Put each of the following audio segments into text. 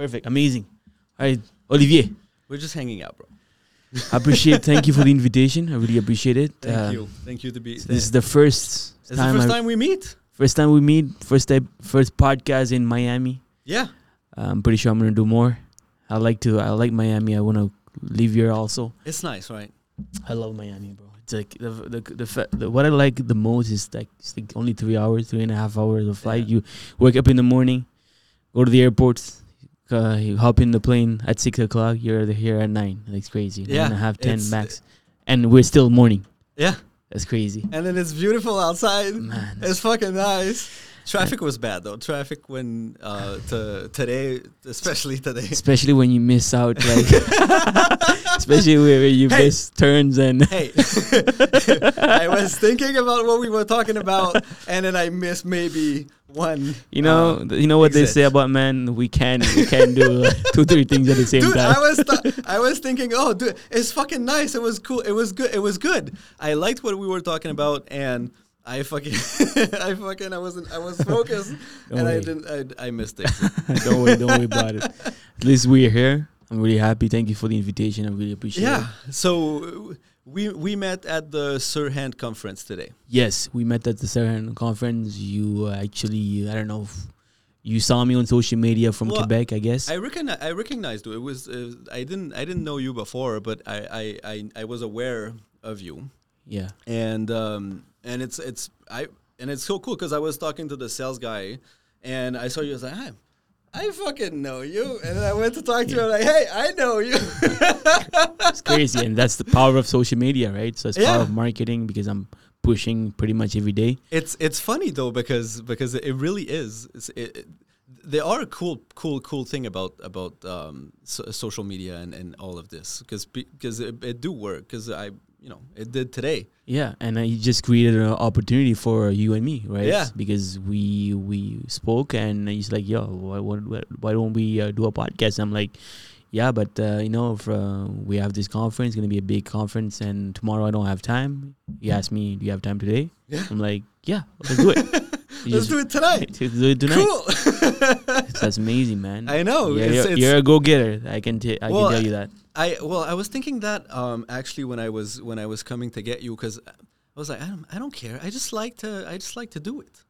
Perfect. Amazing. All right, Olivier. We're just hanging out, bro. I appreciate. thank you for the invitation. I really appreciate it. Thank Uh, you. Thank you to be. This is the first It's the time. first I- time we meet. First time we meet. First time, first podcast in Miami. Yeah. I'm pretty sure I'm gonna do more. I like to. I like Miami. I wanna live here also. It's nice, right? I love Miami, bro. It's like the the the, fa- the what I like the most is like it's like only three hours, three and a half hours of flight. Yeah. You wake up in the morning, go to the airport, uh, you hop in the plane at six o'clock. You're here at nine. That's crazy. Yeah, nine and a half, ten it's- max, and we're still morning. Yeah. That's crazy, And then it's beautiful outside. man. It's fucking nice. Traffic was bad though. Traffic when uh to today, especially today. Especially when you miss out, like especially where you Hey. miss turns and Hey, I was thinking about what we were talking about, and then I missed maybe one. you know um, you know what they say about man. We can we can do like, two three things at the same Dude, time. I was th- I was thinking, oh, dude, it's fucking nice. It was cool. It was good. It was good. I liked what we were talking about, and I fucking, I fucking, I wasn't, I was focused, Don't and I didn't, I, I missed it. don't worry, don't worry about it. At least we're here. I'm really happy. Thank you for the invitation. I really appreciate yeah. it. Yeah. So we we met at the Serhant conference today. Yes, we met at the Serhant conference. You uh, actually, I don't know, if you saw me on social media from Well, Quebec, I guess. I recognize, I recognized you. It was, uh, I didn't, I didn't know you before, but I, I, I, I was aware of you. yeah. and um and it's it's I and it's so cool because I was talking to the sales guy, and I saw you. I was like, "Hi, I fucking know you." And then I went to talk to you. I'm like, "Hey, I know you." It's crazy. and that's the power of social media, right? So it's Yeah. power of marketing because I'm pushing pretty much every day. it's it's funny though because because it really is. It, it, there are a cool cool cool thing about about um, so, social media and, and all of this because because it, it do work because I you know it did today. Yeah, and uh, you just created an opportunity for you and me, right? Yeah. Because we we spoke, and he's like, "Yo, why why, why don't we uh, do a podcast?" I'm like, "Yeah, but uh, you know, if, uh, we have this conference, gonna be a big conference, and tomorrow I don't have time." He asked me, "Do you have time today?" Yeah. I'm like, "Yeah, let's do it. Let's do it tonight. Let's do it tonight. Cool. That's amazing, man. I know. Yeah, It's- you're, it's- you're a go getter. I can t- I Well, can tell you that. I well, I was thinking that um, actually when I was when I was coming to get you because I was like, I don't, I don't care. I just like to I just like to do it.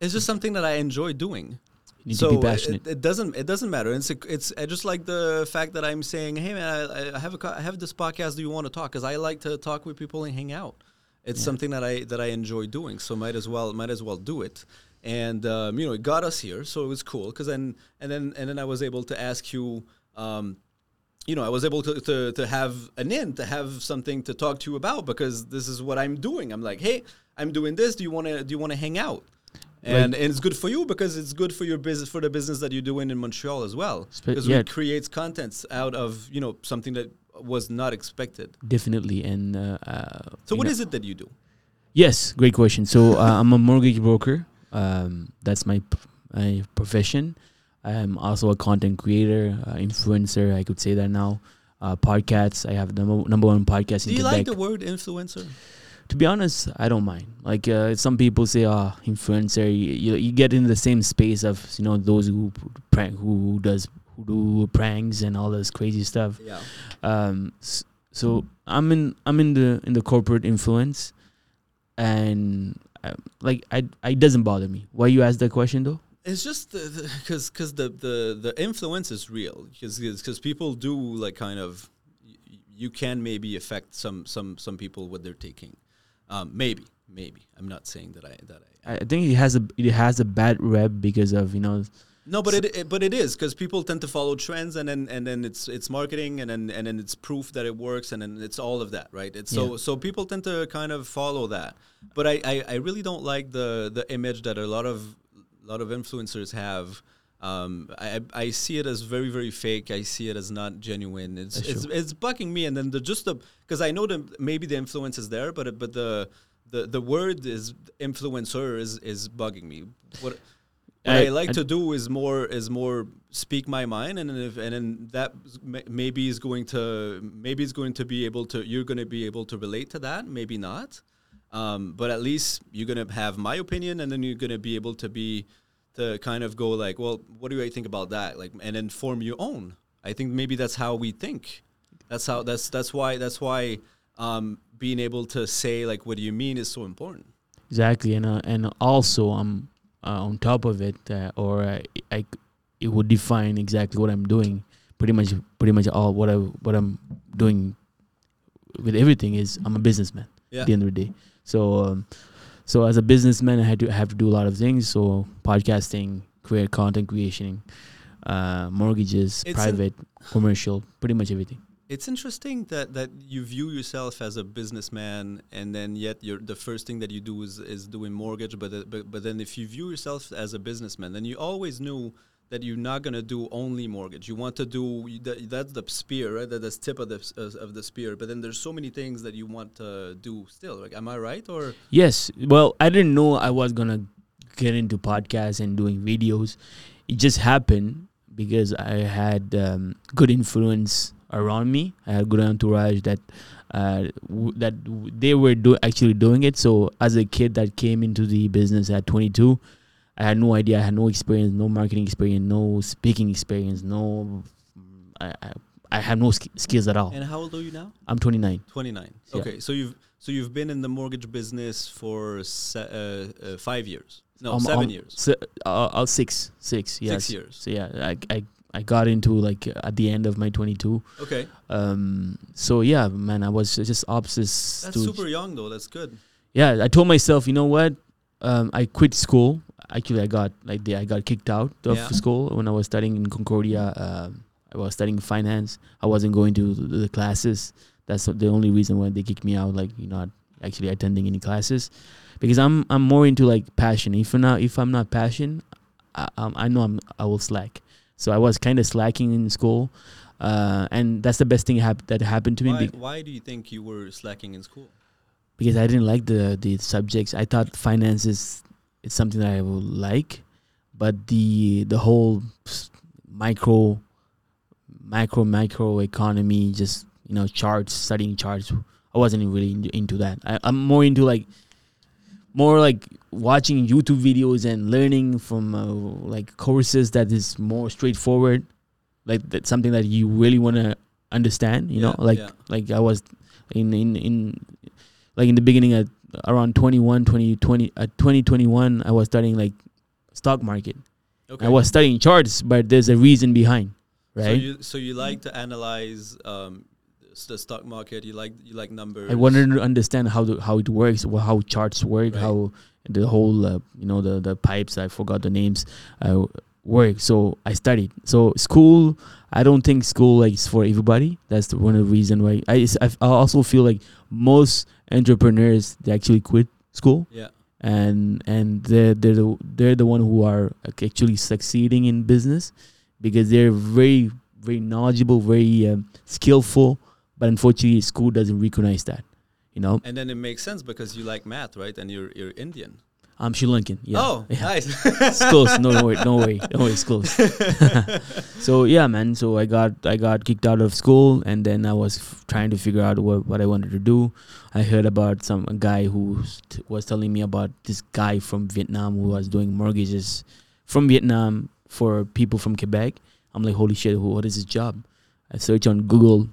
It's just something that I enjoy doing. You need so to be passionate. It, it doesn't it doesn't matter. It's a, it's I just like the fact that I'm saying, hey man, I, I have a I have this podcast. Do you want to talk? Because I like to talk with people and hang out. It's Yeah. something that I that I enjoy doing. So might as well might as well do it. And um, you know, it got us here, so it was cool. Because then and then and then I was able to ask you. Um, you know, I was able to, to, to have an in, to have something to talk to you about because this is what I'm doing. I'm like, hey, I'm doing this. Do you want to do you want to hang out? And, and it's good for you because it's good for your business for the business that you're doing in Montreal as well because yeah. it creates contents out of you know something that was not expected. Definitely. And uh, uh, So what know- is it that you do? Yes, great question. So uh, I'm a mortgage broker. Um, that's my, my profession. I'm also a content creator, uh, influencer. I could say that now. Uh, podcasts. I have number number one podcast Do in you Quebec. like the word influencer? To be honest, I don't mind. Like uh, some people say, "Ah, influencer." You, you get in the same space of you know those who prank who does who do pranks and all this crazy stuff. Yeah. Um, so I'm in I'm in the in the corporate influence, and uh, like I I it doesn't bother me. Why you ask that question though? It's just because because the, the the influence is real because because people do like kind of you can maybe affect some some some people what they're taking, um, maybe maybe I'm not saying that I that I I think it has a it has a bad rep because of you know no but it, it but it is because people tend to follow trends and then and then it's it's marketing and then and then it's proof that it works and then it's all of that right it's so Yeah. so people tend to kind of follow that but I, I I really don't like the the image that a lot of a lot of influencers have. Um, I, I see it as very very fake. I see it as not genuine. It's it's, it's bugging me. And then the just the because I know that maybe the influence is there, but but the the the word is influencer is is bugging me. What what I, I- like I- to do is more is more speak my mind, and then if and then that maybe is going to maybe is going to be able to you're going to be able to relate to that, maybe not. Um, but at least you're gonna have my opinion, and then you're gonna be able to be to kind of go like, well, what do I think about that? Like, and then form your own. I think maybe that's how we think. That's how. That's that's why. That's why um, being able to say like, what do you mean is so important. Exactly, and uh, and also I'm uh, on top of it, uh, or uh, I it would define exactly what I'm doing. Pretty much, pretty much all what I what I'm doing with everything is I'm a businessman. Yeah. At the end of the day, so um, so as a businessman, I had to have to do a lot of things. So podcasting, create content creation, uh, mortgages, It's private, commercial, pretty much everything. It's interesting that, that you view yourself as a businessman, and then yet you're, the first thing that you do is, is doing mortgage. But, the, but but then if you view yourself as a businessman, then you always knew that you're not gonna do only mortgage. You want to do that, that's the spear, right? That, that's tip of the of of the spear. But then there's so many things that you want to do still. Like, am I right? Or Yes. Well, I didn't know I was gonna get into podcasts and doing videos. It just happened because I had um, good influence around me. I had good entourage that uh, w- that w- they were do- actually doing it. So as a kid that came into the business at 22, I had no idea. I had no experience, no marketing experience, no speaking experience, no. I I, I have no sk- skills at all. and how old are you now? I'm 29. 29. Yeah. Okay, so you've so you've been in the mortgage business for se- uh, uh, five years. No, Um, seven um, years. So, uh, uh, six, six, yes. Six years. So yeah, I, I, I got into like at the end of my 22. Okay, Um, so yeah, man, I was just obsessed. that's super young though. That's good. Yeah, I told myself, you know what? Um, I quit school. Actually, I got like the, I got kicked out of Yeah. school when I was studying in Concordia. Um, I was studying finance. I wasn't going to the, classes. That's the only reason why they kicked me out. Like you're not actually attending any classes, because I'm I'm more into like passion. If I'm not if I'm not passion, I, um, I know I'm I will slack. So I was kind of slacking in school, uh, and that's the best thing hap- that happened to me. Why, be- why do you think you were slacking in school? because I didn't like the the subjects. I thought finance is it's something that I would like, but the the whole micro macro micro economy, just you know charts, studying charts. I wasn't really in- into that. I, I'm more into like more like watching YouTube videos and learning from uh, like courses that is more straightforward, like that's something that you really want to understand. You know, like yeah. like I was in in in like in the beginning at around 21 20 20 at 2021 i was studying like stock market Okay. i was studying charts but there's a reason behind So right you so you like to analyze um, the stock market. You like you like numbers. i wanted to understand how the, how it works how charts work Right. how the whole uh, you know the the pipes i forgot the names uh, work so i studied so school i don't think school like is for everybody that's the one of the reason why I, I also feel like most entrepreneurs they actually quit school Yeah. and and they're they're the, they're the one who are actually succeeding in business because they're very very knowledgeable, very um, skillful. But unfortunately, school doesn't recognize that. You know, And then it makes sense because you like math, right? And you're you're Indian. I'm Sri Lankan. Yeah. Oh, yeah. nice. it's close. No, no way, no way, no way. It's close. so yeah, man. So I got I got kicked out of school, and then I was f- trying to figure out what what I wanted to do. I heard about some a guy who t- was telling me about this guy from Vietnam who was doing mortgages from Vietnam for people from Quebec. I'm like, holy shit, who- what is his job? I search on Google.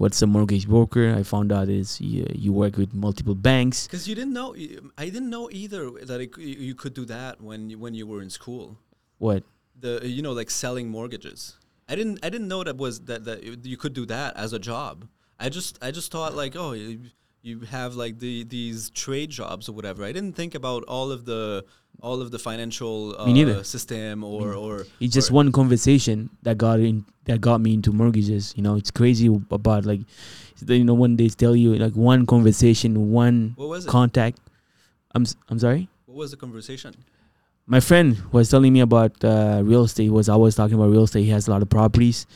What's a mortgage broker? I found out is you, you work with multiple banks. Because you didn't know, I didn't know either that it, you could do that when you, when you were in school. What? The you know like selling mortgages. I didn't I didn't know that was that that you could do that as a job. I just I just thought like oh you, have like the these trade jobs or whatever. I didn't think about all of the all of the financial uh, Me neither. system or or It's just or- one conversation that got in that got me into mortgages. You know, it's crazy about like, you know, when they tell you like one conversation, one What was it? contact. I'm I'm sorry. what was the conversation? My friend was telling me about uh, real estate. He was always talking about real estate. He has a lot of properties,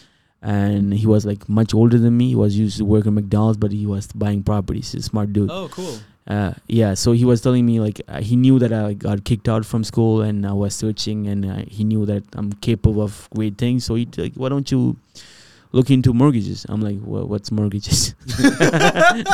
and he was like much older than me. He was used to work at McDonald's, but he was buying properties. He's a smart dude. Oh, cool. uh, yeah so he was telling me like uh, he knew that i got kicked out from school and i was searching and uh, he knew that i'm capable of great things so he like why don't you look into mortgages. I'm like, well, what's mortgages? I,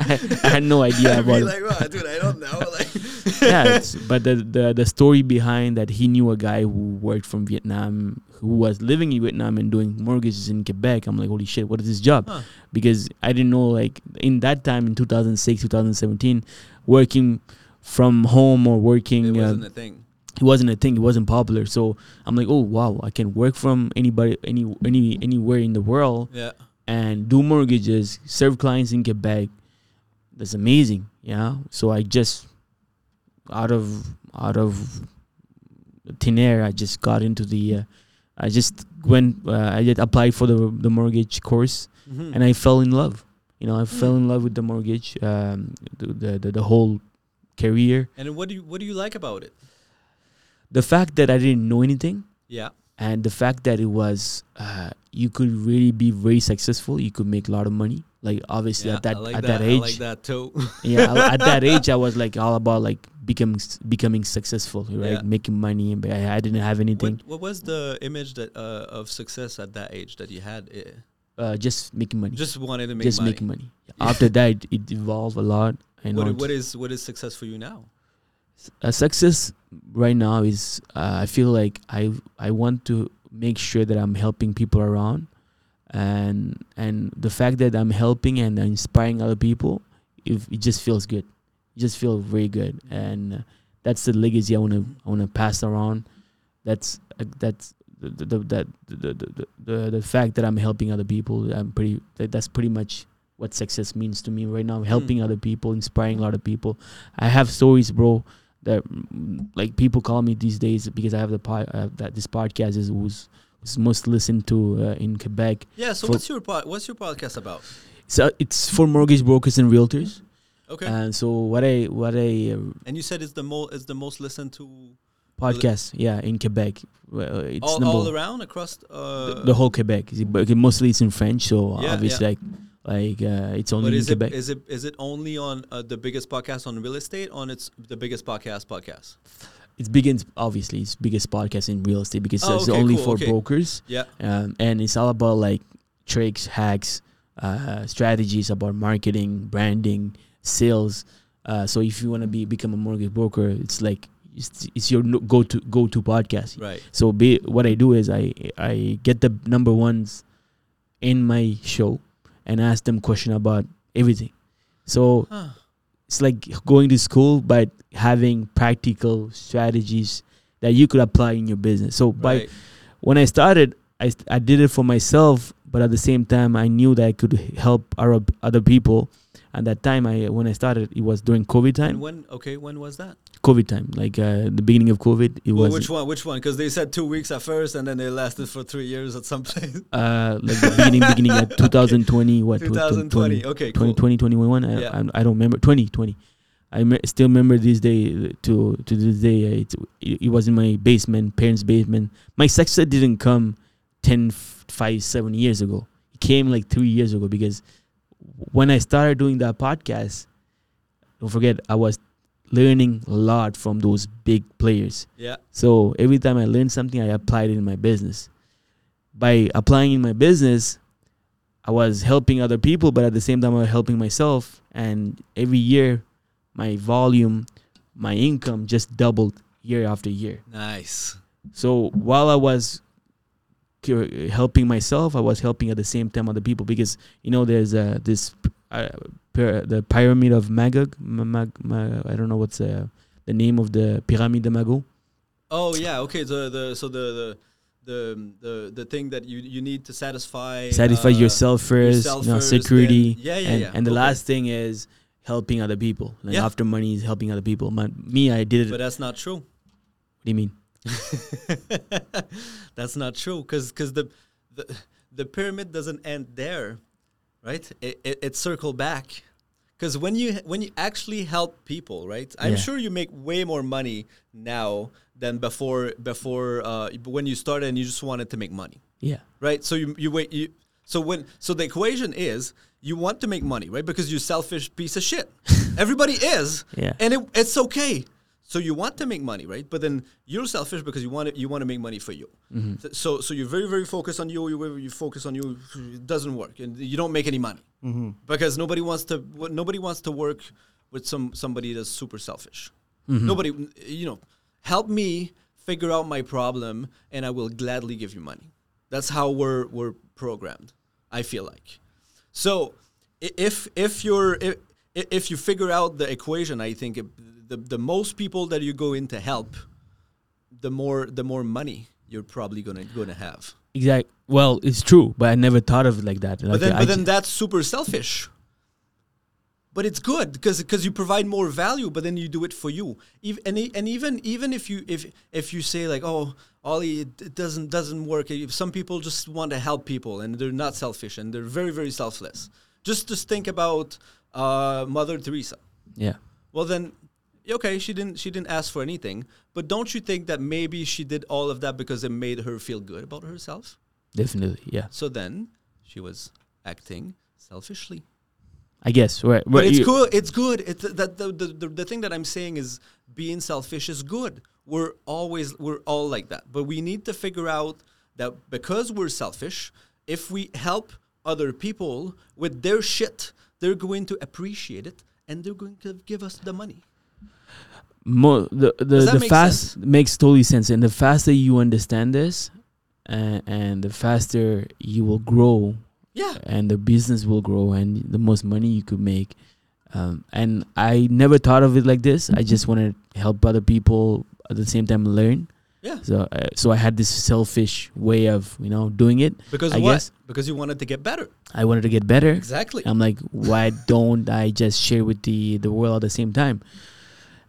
I had no idea I'd about it. like, "Wow, dude, I don't know. Like, yeah, but the, the the story behind that he knew a guy who worked from Vietnam who was living in Vietnam and doing mortgages in Quebec. I'm like, holy shit, what is this job? Huh. Because I didn't know like in that time in 2006, 2017, working from home or working uh, wasn't a thing. It wasn't a thing. It wasn't popular. So I'm like, oh wow, I can work from anybody, any any anywhere in the world Yeah. and do mortgages, serve clients in Quebec. That's amazing. Yeah. So I just out of out of thin air, I just got into the. Uh, I just went. Uh, I did apply for the the mortgage course, Mhm. and I fell in love. You know, I Hmm. fell in love with the mortgage, um, the, the the the whole career. and what do you what do you like about it? The fact that I didn't know anything, Yeah. and the fact that it was uh, you could really be very successful you could make a lot of money like obviously yeah, at that like at that. that age I like that too. yeah I- at that age i was like all about like becoming becoming successful right Yeah. making money and I, I didn't have anything what, what was the image that uh, of success at that age that you had? Eh, uh, just making money just, wanted to make money. Just making money after that it, it evolved a lot know What, what is what is success for you now? A success right now is uh, I feel like I I want to make sure that I'm helping people around, and and the fact that I'm helping and inspiring other people, if it just feels good, it just feels very good, and uh, that's the legacy I want to I want to pass around. That's uh, that's the the, the, that the, the, the, the fact that I'm helping other people. I'm pretty that, that's pretty much what success means to me right now. Helping other people, inspiring a lot of people. I have stories, bro that like people call me these days because I have the pod, uh, that this podcast is was, was most listened to uh, in Quebec. Yeah. So For- what's your pod, what's your podcast about? So it's for mortgage brokers and realtors. Okay. And so what I what I uh, and you said it's the most it's the most listened to podcast yeah in Quebec. Well, it's all, all around across uh, the, the whole Quebec. Is it- But mostly it's in French, so Yeah, obviously like like uh, it's only But in is it Quebec. is it is it only on uh, the biggest podcast on real estate? On it's the biggest podcast podcast. it's begins obviously it's biggest podcast in real estate because Oh, it's only cool, for okay. brokers. Yeah. um, and it's all about like tricks, hacks, uh, strategies about marketing, branding, sales. Uh, so if you want to be become a mortgage broker, it's like it's, it's your no- go to go to podcast. Right. So be, what I do is I I get the number ones in my show and ask them question about everything. So Huh. it's like going to school but having practical strategies that you could apply in your business. So by when I started, I, I did it for myself, but at the same time, I knew that I could help other other people. At that time, I when I started, it was during COVID And time. when okay, when was that? COVID time, like uh, the beginning of COVID, it Well, was which one? Which one? Because they said two weeks at first, and then they lasted for three years at some place. uh, like the beginning beginning at 2020, what 2020. Okay, cool. 2020, 21. I, Yeah. I, I don't remember 2020. I me- still remember this day to to this day. uh, it, it was in my basement, parents' basement. My success didn't come 10, f- 5, 7 years ago. It came like three years ago because when I started doing that podcast, don't forget I was learning a lot from those big players. Yeah. So every time I learned something, I applied it in my business. By applying in my business, I was helping other people, but at the same time, I was helping myself. And every year, my volume, my income just doubled year after year. Nice. So while I was helping myself, I was helping at the same time other people because you know there's uh, this uh, the pyramid of Magog. Ma- Mag- I don't know what's uh, the name of the pyramid de Magog. Oh yeah. Okay. The the so the the. The, the the thing that you you need to satisfy satisfy uh, yourself first, yourself you know, first, security, then- yeah, yeah, and, yeah. and the Okay. last thing is helping other people. Like Yeah. after money is helping other people. My, me, I did it. But that's not true. What do you mean? That's not true because the, the the pyramid doesn't end there, right? It it, it circle back. Because when you when you actually help people, right? I'm Yeah. sure you make way more money now than before before uh, when you started and you just wanted to make money, Yeah, right? So you you wait you so when so the equation is you want to make money, right? Because you're selfish piece of shit. Everybody is, yeah, and it, it's okay. So you want to make money, right? But then you're selfish because you want to, you want to make money for you. Mm-hmm. So so you're very very focused on you. You you focus on you. It doesn't work, and you don't make any money because nobody wants to nobody wants to work with some somebody that's super selfish. Mm-hmm. Nobody, you know, help me figure out my problem, and I will gladly give you money. That's how we're we're programmed. I feel like. So if if you're if, if you figure out the equation, I think it, the the most people that you go in to help, the more the more money you're probably gonna gonna have. Exactly. Well, it's true, but I never thought of it like that. But Like, then, I but then that's super selfish. But it's good because because you provide more value, but then you do it for you. Even and, and even even if you if if you say like oh Ollie it, it doesn't doesn't work. If some people just want to help people and they're not selfish and they're very very selfless. Just just think about uh, Mother Teresa. yeah. Well then, okay, she didn't she didn't ask for anything, but don't you think that maybe she did all of that because it made her feel good about herself? Definitely. Yeah. So then she was acting selfishly. I guess. Right. But it's cool. It's good. It's that the, the, the, the thing that I'm saying is being selfish is good. We're always we're all like that. But we need to figure out that because we're selfish, if we help other people with their shit, they're going to appreciate it and they're going to give us the money. Mo- the the, the make fast makes totally sense and the faster you understand this uh, and the faster you will grow Yeah. and the business will grow and the most money you could make um, and i never thought of it like this i just want to help other people at the same time learn Yeah. so uh, so i had this selfish way of you know doing it Because I what? guess. Because you wanted to get better. i wanted to get better Exactly. I'm like, why don't I just share with the the world at the same time?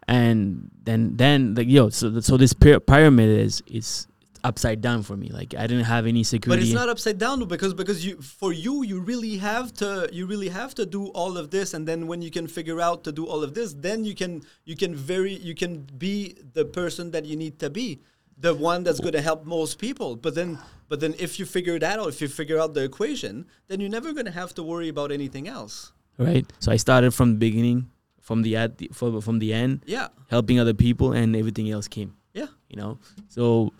And then then like yo, so so this pyramid is is upside down for me. Like I didn't have any security. But it's not upside down because because you for you you really have to you really have to do all of this and then when you can figure out to do all of this then you can you can very you can be the person that you need to be the one that's going to help most people but then but then if you figure that out if you figure out the equation then you're never going to have to worry about anything else right. So I started from the beginning, from the at the, from, from the end, yeah helping other people, and everything else came. yeah You know, so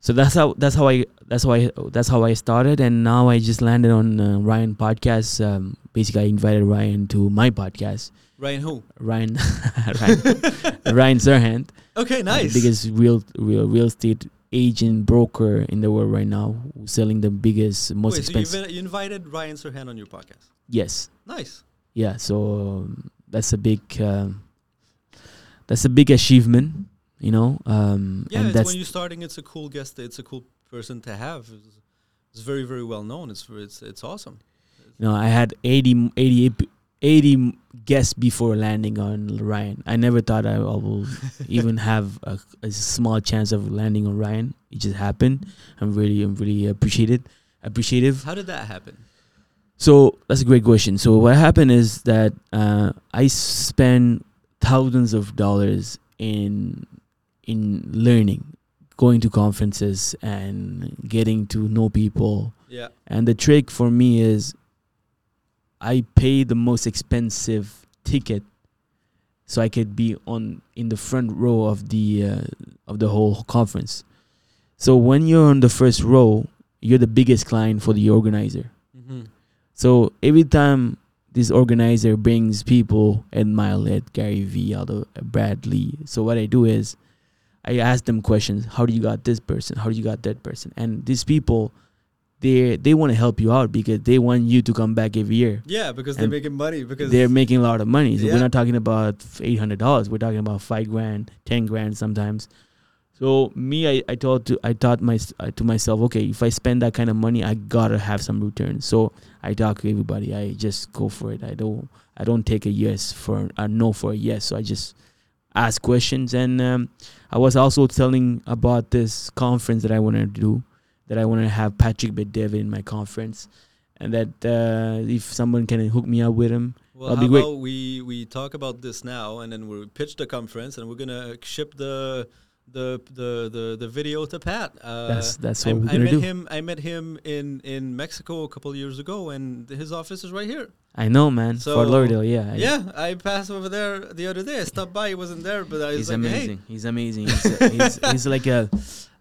so that's how that's how I that's how I that's how I started, and now I just landed on uh, Ryan podcast. Um, basically, I invited Ryan to my podcast. Ryan who Ryan, Ryan, Ryan Serhant. okay uh, nice the biggest real real real estate agent broker in the world right now, selling the biggest, most Wait, so you expensive. invi- you invited Ryan Serhant on your podcast yes, nice yeah. So um, that's a big um, that's a big achievement, you know. Um, Yeah, and it's that's when you're starting, it's a cool guest. It's a cool person to have. It's, it's very, very well known. It's it's it's awesome. you know I had 80, 80, ep- 80 guests before landing on Ryan. I never thought I, I will even have a, a small chance of landing on Ryan. It just happened. I'm really I'm really appreciated appreciative. How did that happen? So that's a great question. So what happened is that uh, I spend thousands of dollars in in learning, going to conferences and getting to know people. Yeah, And the trick for me is I pay the most expensive ticket so I could be on in the front row of the uh, of the whole conference. So when you're on the first row, you're the biggest client for the organizer. mm-hmm. So every time this organizer brings people, Ed Mylett, Gary Vee, Aldo, Bradley. So what I do is I ask them questions. How do you got this person? How do you got that person? And these people, they they want to help you out because they want you to come back every year. yeah, because they're making money. Because They're making a lot of money. So Yeah. we're not talking about eight hundred dollars. We're talking about five grand, ten grand sometimes. So me, I, I thought to I thought my uh, to myself, okay, if I spend that kind of money, I gotta have some return. So I talk to everybody. I just go for it. I don't I don't take a yes for a no for a yes. So I just ask questions. And um, I was also telling about this conference that I wanted to do, that I want to have Patrick Bet-David in my conference, and that uh, if someone can hook me up with him, well, that'd be great. we we talk about this now, and then we'll pitch the conference, and we're gonna ship the the the the, the video to Pat. Uh, That's- that's I, what we're I met do. him. I met him in in Mexico a couple of years ago, and his office is right here. I know, man. So- Fort Lauderdale, yeah. I- yeah, I passed over there the other day. I stopped by. He wasn't there, but I was he's like, amazing. He's amazing. He's, a, he's, he's like a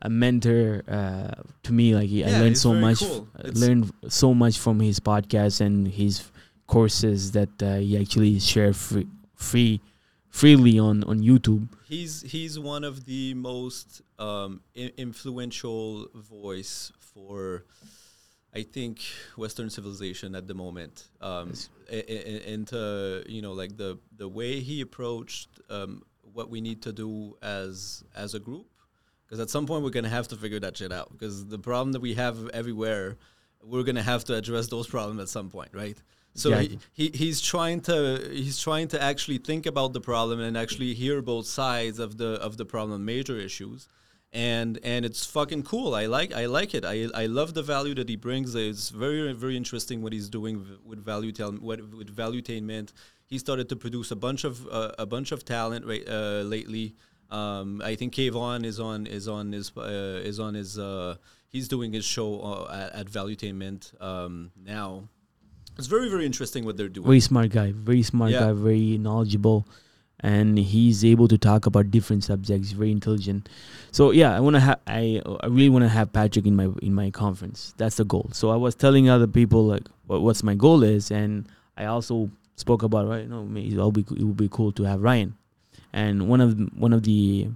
a mentor uh, to me. Like he, I learned so much. cool. uh, learned so much from his podcast and his courses that uh, he actually share free, free freely on on YouTube. He's he's one of the most um, I- influential voice for. I think Western civilization at the moment, um, Yes. into you know like the the way he approached um, what we need to do as as a group, because at some point we're gonna have to figure that shit out. Because the problem that we have everywhere, we're gonna have to address those problems at some point, right? So Exactly. he, he he's trying to he's trying to actually think about the problem and actually hear both sides of the of the problem, major issues, and and it's fucking cool. I like I like it. I I love the value that he brings. It's very very interesting what he's doing with value tel- what with valuetainment. He started to produce a bunch of uh, a bunch of talent right, uh, lately. Um, I think Kayvon is on is on his uh, is on his uh, he's doing his show uh, at, at Valuetainment um, now. It's very very interesting what they're doing. Very smart guy. Very smart Yeah. guy. Very knowledgeable, and he's able to talk about different subjects. Very intelligent. So yeah, I want to have. I I really want to have Patrick in my in my conference. That's the goal. So I was telling other people like what, what's my goal is, and I also spoke about right. No, maybe it'll be it would be cool to have Ryan, and one of one of the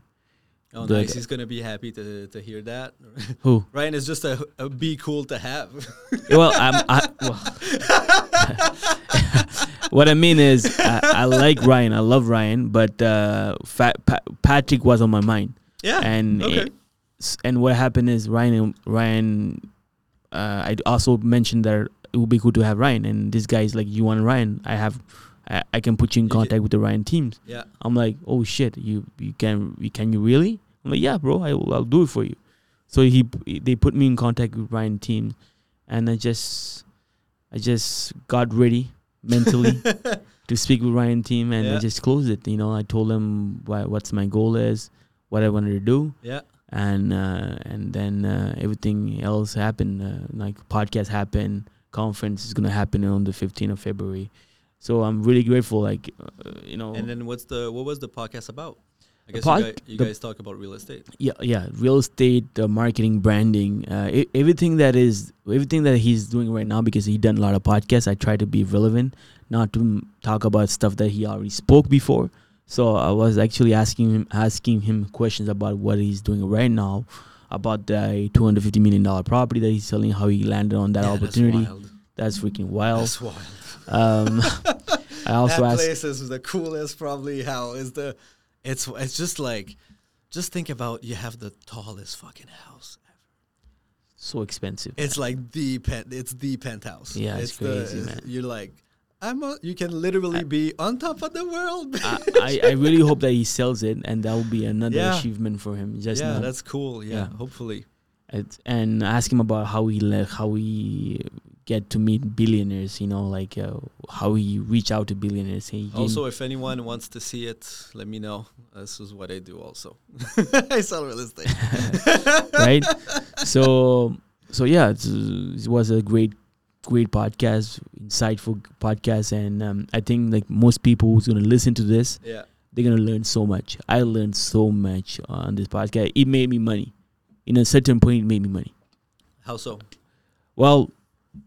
Oh, the- nice. He's gonna be happy to, to hear that. who Ryan is just a, a be cool to have. well I'm I well. what I mean is I, I like Ryan. I love Ryan, but uh, Fa- Pa- Patrick was on my mind. yeah. and okay. it- and what happened is Ryan Ryan uh, I also mentioned that it would be cool to have Ryan and this guy is like you want Ryan I have I, I can put you in contact with the Ryan teams yeah. I'm like oh shit you you can you can you really I'm like yeah bro I will I'll do it for you so he they put me in contact with Ryan team and I just I just got ready mentally to speak with Ryan team and I just closed it you know I told him why, what's my goal is what I wanted to do Yeah. and uh, and then uh, everything else happened. Uh, like podcast happened, conference is gonna happen on the 15th of February. So I'm really grateful. Like uh, you know, And then what's the what was the podcast about? I guess pod- you, guys, you guys talk about real estate. yeah, yeah, real estate, uh, marketing, branding, uh, e- everything that is everything that he's doing right now because he done a lot of podcasts. I try to be relevant, not to m- talk about stuff that he already spoke before. So I was actually asking him asking him questions about what he's doing right now, about the 250 million dollar property that he's selling, how he landed on that Yeah, opportunity. That's freaking wild. That's wild. Um, I also that asked. place is the coolest. Probably how is the. It's it's just like, just think about you have the tallest fucking house. Ever. So expensive. It's like the pen. It's the penthouse. Yeah, it's the- crazy, it's- man. You're like, I'm. A, you can literally be on top of the world. I, I, I really hope that he sells it, and that will be another Yeah. achievement for him. Just yeah, that's cool. Yeah, yeah. hopefully. it, and ask him about how he le- how he get to meet billionaires. You know, like uh, how he reach out to billionaires. He Also, if anyone wants to see it, let me know. This is what I do. Also, I sell real estate. right? So so yeah, it's, it was a great great podcast, insightful podcast, and um, I think like most people who's gonna listen to this, yeah. they're gonna learn so much. I learned so much on this podcast. It made me money. In a certain point, it made me money. How so? Well,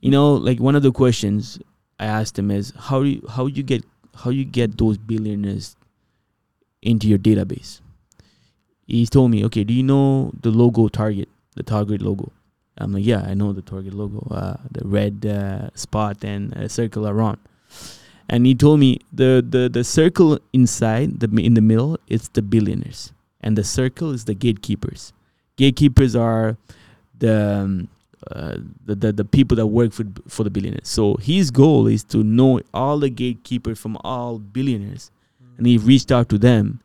you know, like one of the questions I asked him is how do you, how you get how you get those billionaires into your database. He told me, okay, do you know the logo Target, the Target logo? I'm like, yeah, I know the Target logo, uh, the red uh, spot and a circle around. And he told me the, the, the circle inside, the in the middle, it's the billionaires, and the circle is the gatekeepers. Gatekeepers are the um, uh, the, the the people that work for for the billionaires. So his goal is to know all the gatekeepers from all billionaires, and he reached out to them,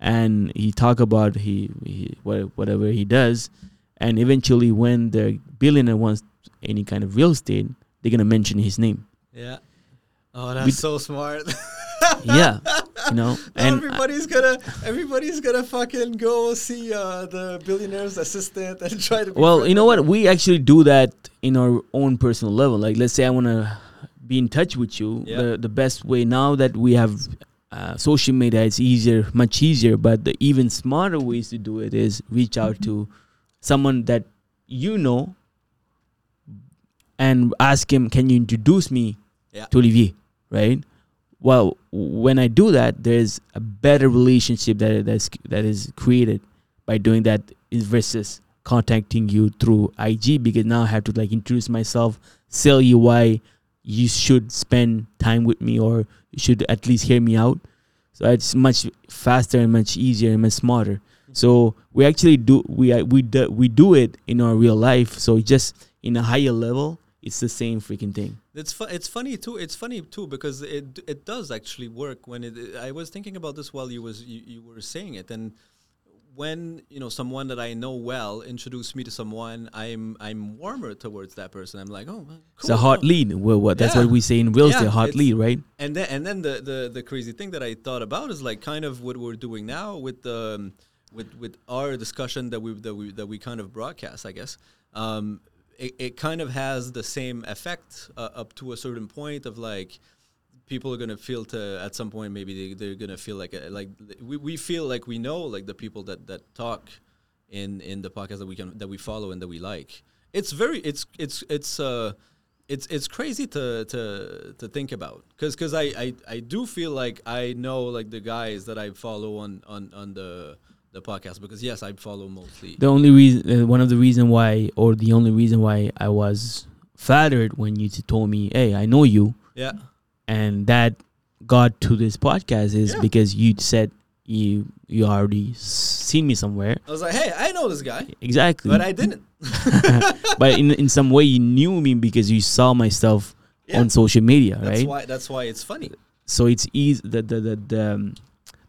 and he talked about he, he what, whatever he does, and eventually when the billionaire wants any kind of real estate, they're gonna mention his name. Yeah. Oh, that's so smart. yeah, you know, and everybody's gonna everybody's gonna fucking go see uh, the billionaire's assistant and try to. Well, you know what? We actually do that in our own personal level. Like, let's say I want to be in touch with you. Yeah. The the best way now that we have uh, social media, it's easier, much easier. But the even smarter ways to do it is reach out to someone that you know and ask him, "Can you introduce me Yeah. to Olivier?" Right. Well, when I do that, there's a better relationship that that's that is created by doing that versus contacting you through IG because now I have to like introduce myself, sell you why you should spend time with me or you should at least hear me out. So it's much faster and much easier and much smarter. So we actually do we uh, we do, we do it in our real life. So just in a higher level, it's the same freaking thing. It's fu- it's funny too. It's funny too because it it does actually work. When it, I was thinking about this while you was you, you were saying it, and when you know someone that I know well introduced me to someone, I'm I'm warmer towards that person. I'm like, oh, well, It's a cool, hot oh. lead. Well, what that's Yeah. what we say in real Yeah, estate, hot lead, right? And then and then the, the the crazy thing that I thought about is like kind of what we're doing now with the um, with with our discussion that we that we that we kind of broadcast, I guess. Um, it, it kind of has the same effect uh, up to a certain point of like people are gonna feel to at some point maybe they, they're gonna feel like a, like we, we feel like we know like the people that that talk in in the podcast that we can that we follow and that we like. It's very it's it's it's uh it's it's crazy to to to think about. Because because I, I I do feel like I know like the guys that I follow on on on the the podcast because yes I follow mostly The only reason, uh, one of the reason why, or the only reason why I was flattered when you told me, "Hey, I know you," yeah and that got to this podcast is Yeah. because you said you you already seen me somewhere. I was like hey I know this guy Exactly. but I didn't but in in some way you knew me because you saw my stuff Yeah. on social media, that's right? why that's why it's funny so it's easy the the the the, um,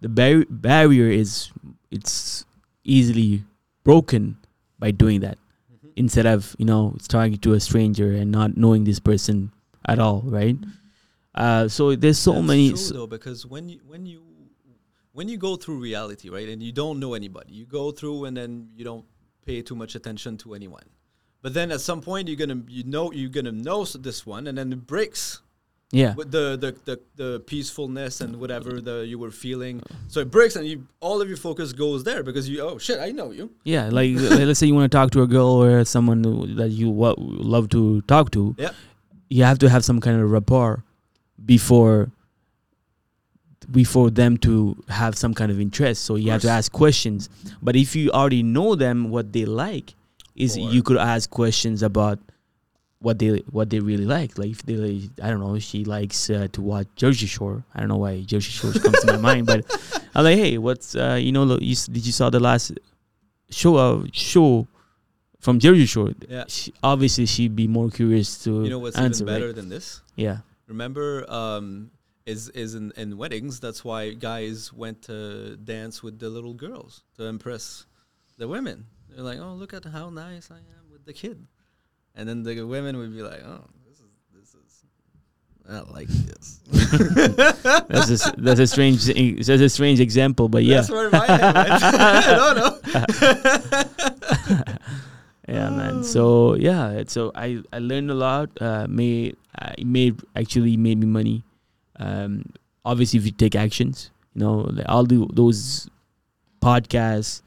the bar- barrier is it's easily broken by doing that. Mm-hmm. instead of you know talking to a stranger and not knowing this person at all right? Uh so there's so That's many true, s- though because when you when you when you go through reality right and you don't know anybody you go through and then you don't pay too much attention to anyone. But then at some point you're gonna you know you're gonna know this one and then it breaks yeah. With the, the the the peacefulness and whatever the you were feeling. So it breaks and you all of your focus goes there because you oh shit i know you. Yeah like let's say you want to talk to a girl or someone that you wa- love to talk to. Yeah you have to have some kind of rapport before before them to have some kind of interest. So you have to ask questions. But if you already know them what they like is Or- you could ask questions about what they what they really like. Like if they like, i don't know she likes uh, to watch jersey shore. I don't know why jersey shore comes to my mind but i'm like hey what's uh, you know look, you, did you saw the last show uh, show from jersey shore? Yeah. She, obviously she'd be more curious to you know what's answer even right? better than this? Yeah. Remember um is is in, in weddings that's why guys went to dance with the little girls to impress the women. They're like oh look at how nice i am with the kid and then the women would be like oh this is this is i like this that's a, that's a strange that's a strange example, but yeah, that's where my head went no no yeah, man. So yeah, it's- so I I learned a lot. Uh, made uh, it made actually made me money. Um, obviously, if you take actions, you know, like all the those podcasts,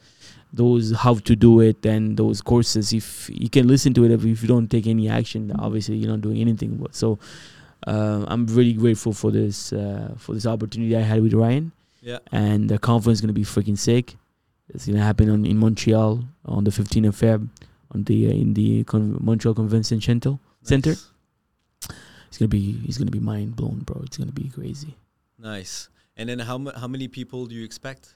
those how to do it, and those courses. If you can listen to it, if, you don't take any action, obviously you're not doing anything. But so. Uh, I'm really grateful for this uh, for this opportunity I had with Ryan. yeah and the conference is gonna be freaking sick. It's gonna happen on, in Montreal on the 15th of Feb on the uh, in the Con- Montreal Convention Center. Center. It's gonna be it's gonna be mind blown, bro. It's gonna be crazy. nice and then how, how many people do you expect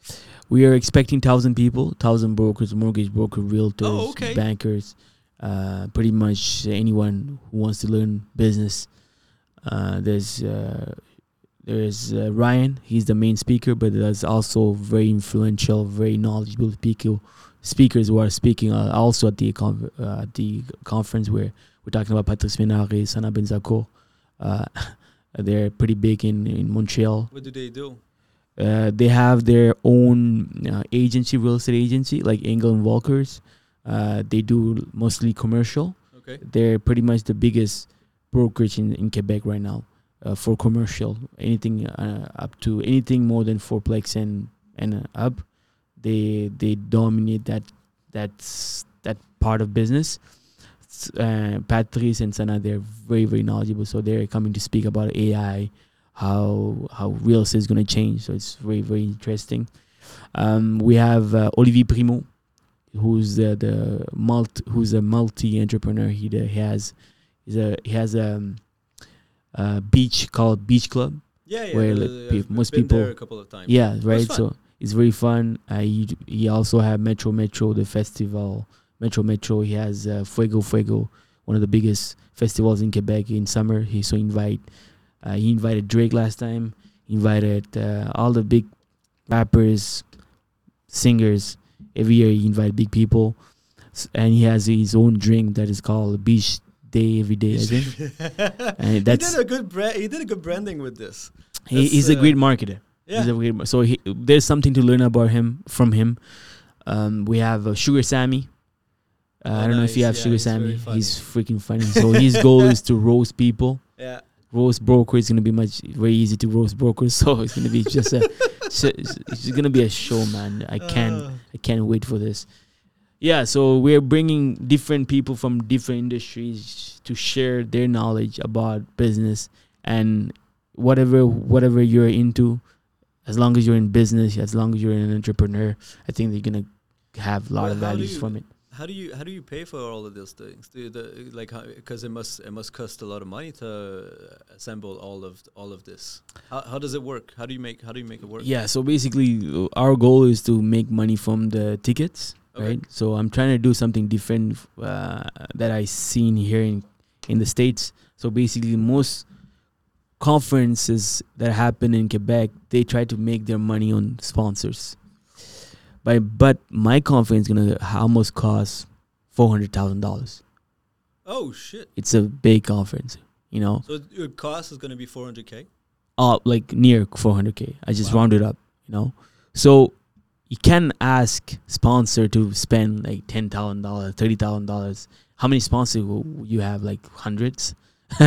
We are expecting thousand people, thousand brokers, mortgage broker, realtors, Oh, okay. bankers, uh, pretty much anyone who wants to learn business. Uh, there's uh, there's uh, Ryan. He's the main speaker, but there's also very influential, very knowledgeable speaker speakers who are speaking uh, also at the con- uh, at the conference where we're talking about Patrice Ménard, Sana Benzacourt. Uh, they're pretty big in, in Montreal. what do they do Uh, they have their own uh, agency, real estate agency, like Engel and Völkers. Uh, they do mostly commercial. Okay. They're pretty much the biggest brokerage in, in Quebec right now uh, for commercial. Anything uh, up to anything more than fourplex and and uh, up, they they dominate that that's that part of business. Uh, Patrice and Sana, they're very very knowledgeable, so they're coming to speak about AI, how how real estate is going to change. So it's very very interesting. Um, we have uh, Olivier Primeau, who's the the multi, who's a multi entrepreneur. He, the, he has he's a he has a, um, a beach called Beach Club. Yeah, yeah. Where, like, I've most been people- there a couple of times. Yeah, right. So it's very fun. Uh, he he also have Metro Metro, the festival. Metro Metro. He has uh, Fuego Fuego, one of the biggest festivals in Quebec in summer. He so invite. Uh, he invited Drake last time. He invited uh, all the big rappers, singers. Every year he invite big people, S- and he has his own drink that is called Beach Day every day. I think. And he did a good bra- he did a good branding with this. he, That's, he's a uh, great marketer. Yeah. He's a great, mar- so he, there's something to learn about him from him. Um, we have uh, Sugar Sammy. Uh, I Oh, don't know if you have Yeah, Sugar Sammy. He's freaking funny. So his goal is to roast people. yeah. Roast broker is gonna be much very easy to roast brokers. So it's gonna be just a, so it's gonna be a show, man. I can't Uh, I can't wait for this. Yeah, so we're bringing different people from different industries to share their knowledge about business and whatever whatever you're into. As long as you're in business, as long as you're an entrepreneur, I think they're gonna have a lot Well, of values from it. How do you how do you pay for all of these things? Do the, like because it must it must cost a lot of money to assemble all of all of this. How, how does it work? How do you make how do you make it work? Yeah, so basically, uh, our goal is to make money from the tickets, Okay. right? So I'm trying to do something different uh, that I seen here in in the states. So basically, most conferences that happen in Quebec, they try to make their money on sponsors. But but my conference gonna almost cost four hundred thousand dollars. Oh shit! It's a big conference, you know, So your cost is going to be 400k. uh, like near four hundred k. I just Wow. rounded up, you know. So you can ask sponsor to spend like ten thousand dollars, thirty thousand dollars. How many sponsors you have? Like hundreds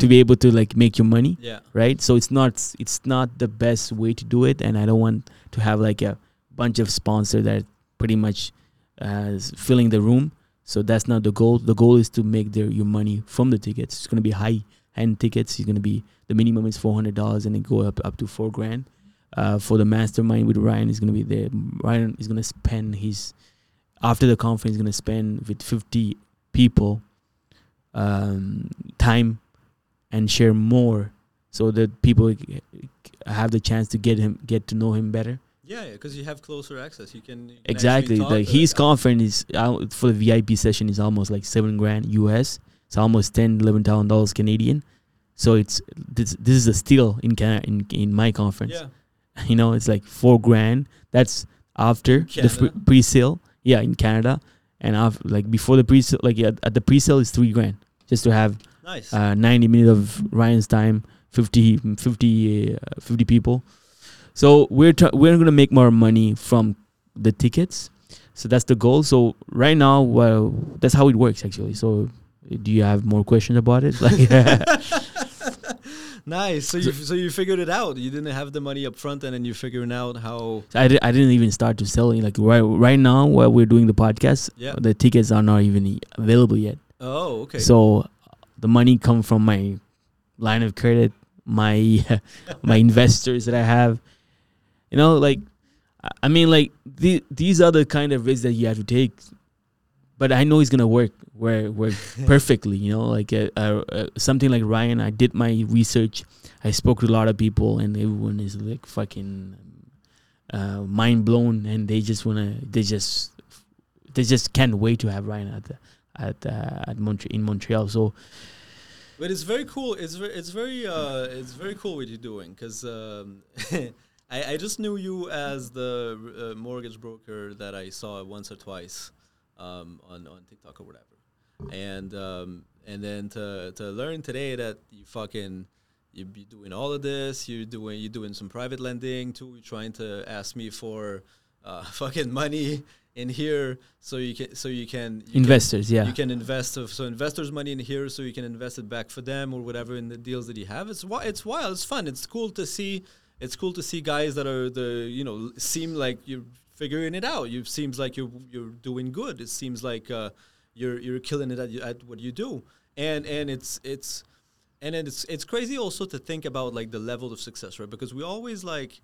to be able to like make your money, Yeah. right? So it's not it's not the best way to do it, and I don't want to have like a bunch of sponsors that pretty much uh, is filling the room. So that's not the goal. The goal is to make their your money from the tickets. It's gonna be high end tickets. It's gonna be the minimum is four hundred dollars, and then go up up to four grand. Uh, for the mastermind with Ryan is gonna be there. Ryan is gonna spend his after the conference. He's gonna spend with fifty people um, time and share more, so that people have the chance to get him get to know him better. Yeah, because you have closer access. You can you can Exactly. Like his conference is for the VIP session is almost like seven grand US. It's almost ten, eleven thousand dollars Canadian. So it's this this is a steal in Canada in in my conference. Yeah. You know, it's like four grand. That's after the Canada? pre sale. Yeah, in Canada. And after like before the pre sale like at, at the pre sale is three grand. Just to have Nice. uh, 90 minutes of Ryan's time, 50, 50, uh, 50 people. So we're we're gonna make more money from the tickets. So that's the goal. So right now, well, that's how it works actually. So do you have more questions about it? Like, nice. So you so you figured it out. You didn't have the money up front, and then you're figuring out how. I, di- I didn't even start to selling. Like right right now, while we're doing the podcast, Yeah. the tickets are not even available yet. Oh, okay. So the money come from my line of credit, my my investors that I have. You know, like I- mean, like the, these are the kind of risks that you have to take. But I know it's gonna work, work, work perfectly. You know, like uh, uh, uh, something like Ryan. I did my research. I spoke to a lot of people, and everyone is like fucking uh, mind blown, and they just wanna, they just, they just can't wait to have Ryan at the at uh, at Montreal in Montreal. So But it's very cool. It's very, it's very, uh, it's very cool what you're doing because um, I, I just knew you as the uh, mortgage broker that I saw once or twice um, on on TikTok or whatever, and um, and then to to learn today that you fucking you're be doing all of this. You're doing you're doing some private lending too. You're trying to ask me for uh, fucking money in here so you can so you can you Investors, can, yeah. you can invest so, so investors money in here so you can invest it back for them or whatever in the deals that you have. It's it's wild. It's fun. It's cool to see. It's cool to see guys that are the you know seem like you're figuring it out. You seems like you're you're doing good. It seems like uh, you're you're killing it at, at what you do. And and it's it's and then it's it's crazy also to think about like the level of success, right? Because we always like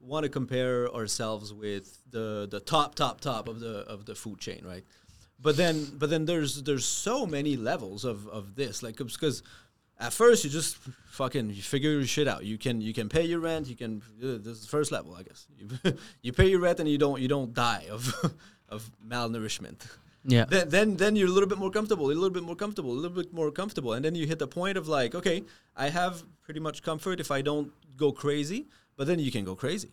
want to compare ourselves with the the top top top of the of the food chain, right? But then but then there's there's so many levels of of this, like because at first you just fucking you figure your shit out. You can you can pay your rent. You can uh, this is the first level, I guess. You, you pay your rent and you don't you don't die of of malnourishment Yeah. then then then you're a little bit more comfortable, a little bit more comfortable, a little bit more comfortable, and then you hit the point of like, okay, I have pretty much comfort if I don't go crazy, but then you can go crazy,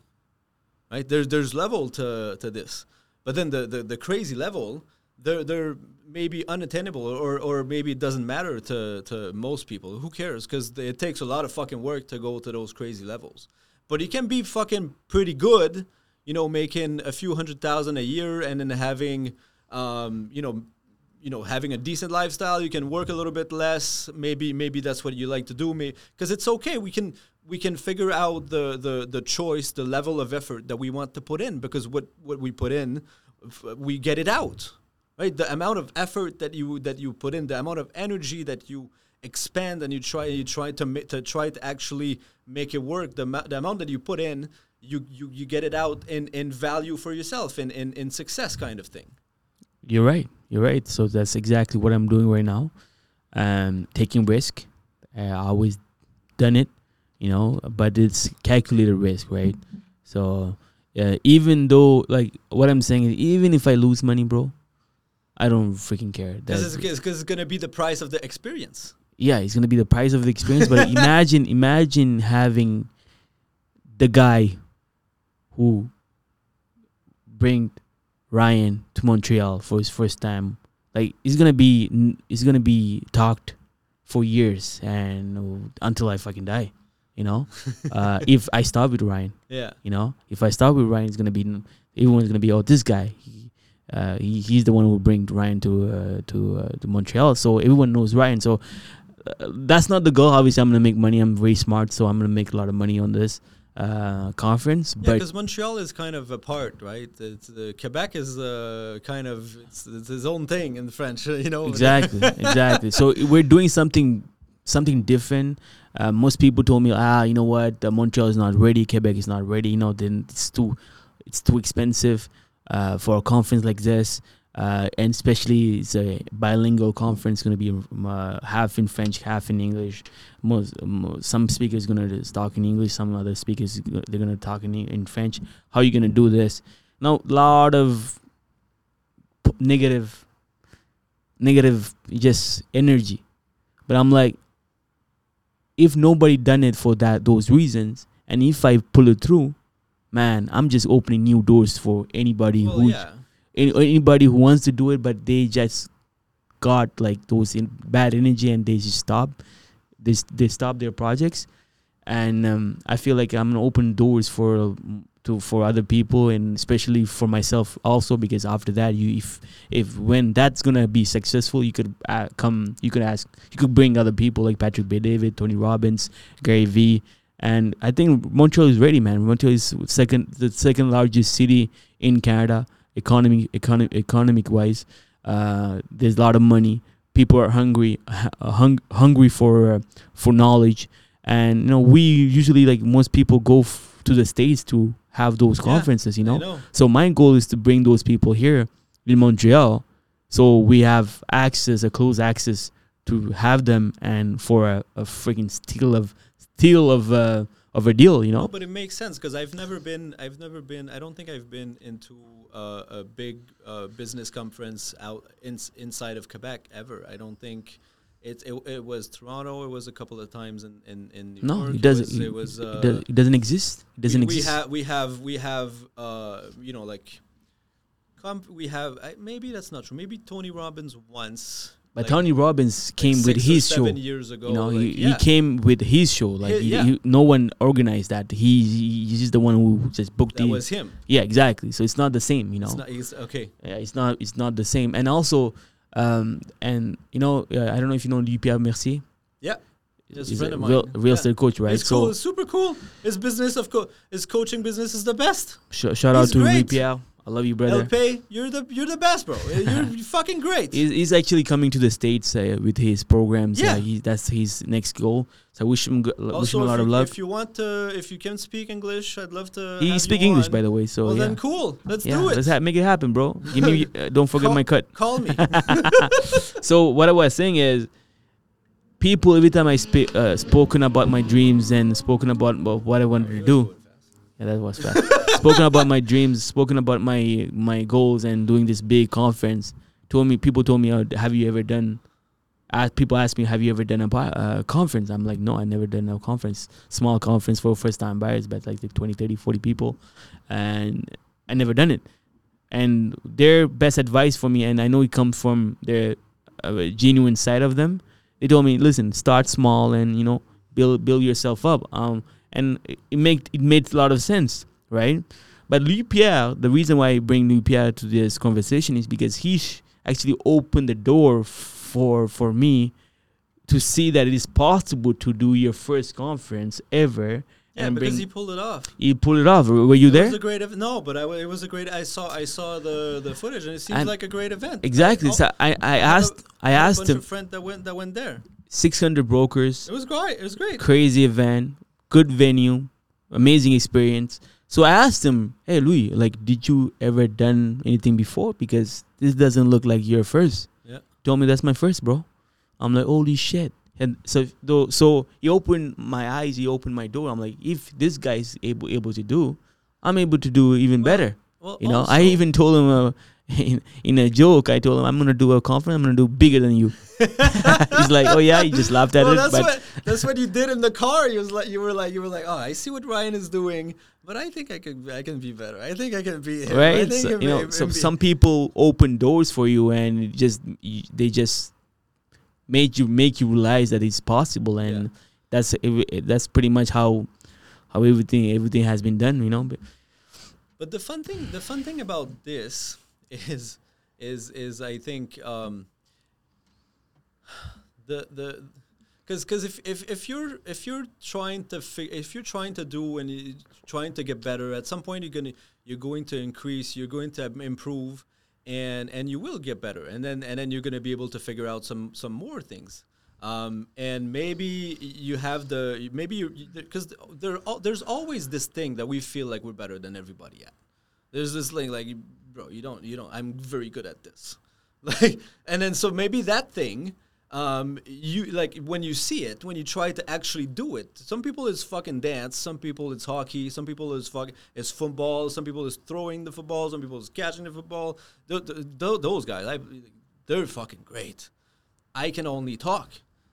right? There's there's level to to this, but then the the, the crazy level, they're they're maybe unattainable or or maybe it doesn't matter to to most people. Who cares? Because it takes a lot of fucking work to go to those crazy levels, but you can be fucking pretty good, you know, making a few hundred thousand a year and then having um, you know, you know, having a decent lifestyle. You can work a little bit less. Maybe, maybe that's what you like to do. Because it's okay. We can we can figure out the the the choice, the level of effort that we want to put in. Because what what we put in, we get it out. Right. The amount of effort that you that you put in, the amount of energy that you expand and you try you try to ma- to try to actually make it work. The, ma- the amount that you put in, you you, you get it out in, in value for yourself, in, in in success kind of thing. You're right. You're right. So that's exactly what I'm doing right now. Um, taking risk. Uh, I always done it, you know, but it's calculated risk, right? So uh, even though, like, what I'm saying is, even if I lose money, bro, I don't freaking care. Because it's, it's going to be the price of the experience. yeah, it's gonna be the price of the experience. but imagine, imagine having the guy who bring Ryan to Montreal for his first time. Like it's gonna be, it's gonna be talked for years and until I fucking die. You know, uh, if I start with Ryan, Yeah. you know, if I start with Ryan, it's gonna be everyone's gonna be oh this guy. He, uh, he, he's the one who bring Ryan to uh, to uh, to Montreal, so everyone knows Ryan. So uh, that's not the goal. Obviously, I'm gonna make money. I'm very smart, so I'm gonna make a lot of money on this uh, conference. Yeah, because Montreal is kind of apart, right? It's, uh, Quebec is uh, kind of it's, it's his own thing in French, you know. exactly, exactly. So we're doing something something different. Uh, most people told me, ah, you know what, uh, Montreal is not ready, Quebec is not ready. You know, then it's too it's too expensive uh, for a conference like this. Uh, and especially it's a bilingual conference, going to be uh, half in French, half in English. Most, mo some speakers going to talk in English, some other speakers they're going to talk in in French. How are you going to do this? Now, a lot of negative, negative, just energy. But I'm like, if nobody done it for that those reasons, and if I pull it through, man, I'm just opening new doors for anybody Well, who yeah. any, anybody who wants to do it, but they just got like those in bad energy and they just stop. They they stop their projects, and um, I feel like I'm gonna open doors for to for other people and especially for myself also because after that you if if when that's gonna be successful you could uh, come you could ask you could bring other people like Patrick Bet-David Tony Robbins Gary V and I think Montreal is ready man. Montreal is second the second largest city in Canada economy economic economic wise uh, there's a lot of money. People are hungry hung, hungry for uh, for knowledge. And you know we usually like most people go f- to the states to have those Yeah, conferences you know? know. so my goal is to bring those people here in Montreal, so we have access, a close access to have them, and for a, a freaking steal of steal of uh, of a deal, you No, know. but it makes sense because I've never been. I've never been. I don't think I've been into uh, a big uh, business conference out in, inside of Quebec ever. I don't think. It, it, it was Toronto. It was a couple of times in, in, in New No, York. it doesn't. was, it was, uh, it, does, it doesn't exist. It doesn't we, exist. We have we have we have uh you know like comp we have I, maybe that's not true. Maybe Tony Robbins once, But Like- Tony Robbins came like with his show. years ago. You know, like, he, yeah. he came with his show. Like He- yeah. he, no one organized that. He, he he's just the one who just booked that the. was him. yeah, exactly. So it's not the same. You know, It's not, he's, okay. yeah, it's not it's not the same. And also, um, and you know, uh, I don't know if you know Pierre Mercier. Yeah. Just a He's friend a of mine. real real Yeah. estate coach, right? It's cool. So It's super cool. His business of co- his coaching business is the best. sh- shout out He's to Louis great. Pierre. I love you, brother. LP, you're the you're the best, bro. You're fucking great. He's, he's actually coming to the states uh, with his programs. Yeah. Uh, he, that's his next goal. So I wish him go- wish him a lot of love. if you want to, if you can speak English, I'd love to. He have speak you English, by the way. So well, yeah, then cool. Let's yeah, do it. let's ha- make it happen, bro. Give me. Uh, don't forget Call- my cut. Call me. So what I was saying is, people every time I speak, uh, spoken about my dreams and spoken about, about what I wanted to do. Yeah, that was fast. spoken about my dreams, spoken about my my goals, and doing this big conference. Told me people told me, oh, "Have you ever done?" As people ask me, "Have you ever done a uh, conference?" I'm like, "No, I never done a conference. Small conference for first time buyers, but like the 20, 30, 40 people, and I never done it." And their best advice for me, and I know it comes from their uh, genuine side of them. They told me, "Listen, start small, and you know, build build yourself up." Um, and it it make it made a lot of sense, right? But Louis Pierre, the reason why I bring Louis Pierre to this conversation is because he sh- actually opened the door for for me to see that it is possible to do your first conference ever yeah, and because bring. he pulled it off. He pulled it off. Were you It there? was a great event. No, but I, w- it was a great. I saw I saw the the footage, and it seemed And- like a great event. Exactly. Oh, So I, I I asked I a asked bunch him of friends that went that went there. 600 brokers, It was great. It was great. crazy event, good venue, amazing experience. So I asked him, "Hey Louis, like, did you ever done anything before? Because this doesn't look like your first." Yeah. Told me that's my first, bro. I'm like, holy shit. And so, though, so he opened my eyes. He opened my door. I'm like, if this guy's able able to do, I'm able to do even Well, better. Well, You know, I even told him uh, in, in a joke. I told him I'm gonna do a conference. I'm gonna do bigger than you. He's like, oh yeah. He just laughed at well, it. that's But what that's what you did in the car. You was like you were like you were like, oh, I see what Ryan is doing, but I think I can I can be better. I think I can be him. I right? think So, you know, may- so some people open doors for you, and just you, they just make you make you realize that it's possible, and Yeah. that's that's pretty much how how everything everything has been done. You know, but But the fun thing, the fun thing about this is, is, is I think um, the the because because if, if if you're if you're trying to fi- if you're trying to do and you're trying to get better, at some point you're gonna you're going to increase, you're going to improve, and and you will get better, and then and then you're gonna be able to figure out some some more things. Um, and maybe you have the maybe you because there there's always this thing that we feel like we're better than everybody at. There's this thing like, bro, you don't, you don't. I'm very good at this, like, and then so maybe that thing, um, you like when you see it, when you try to actually do it. Some people it's fucking dance, some people it's hockey, some people it's fucking it's football, some people it's throwing the football, some people it's catching the football. Th- th- th- those guys, I, they're fucking great. I can only talk,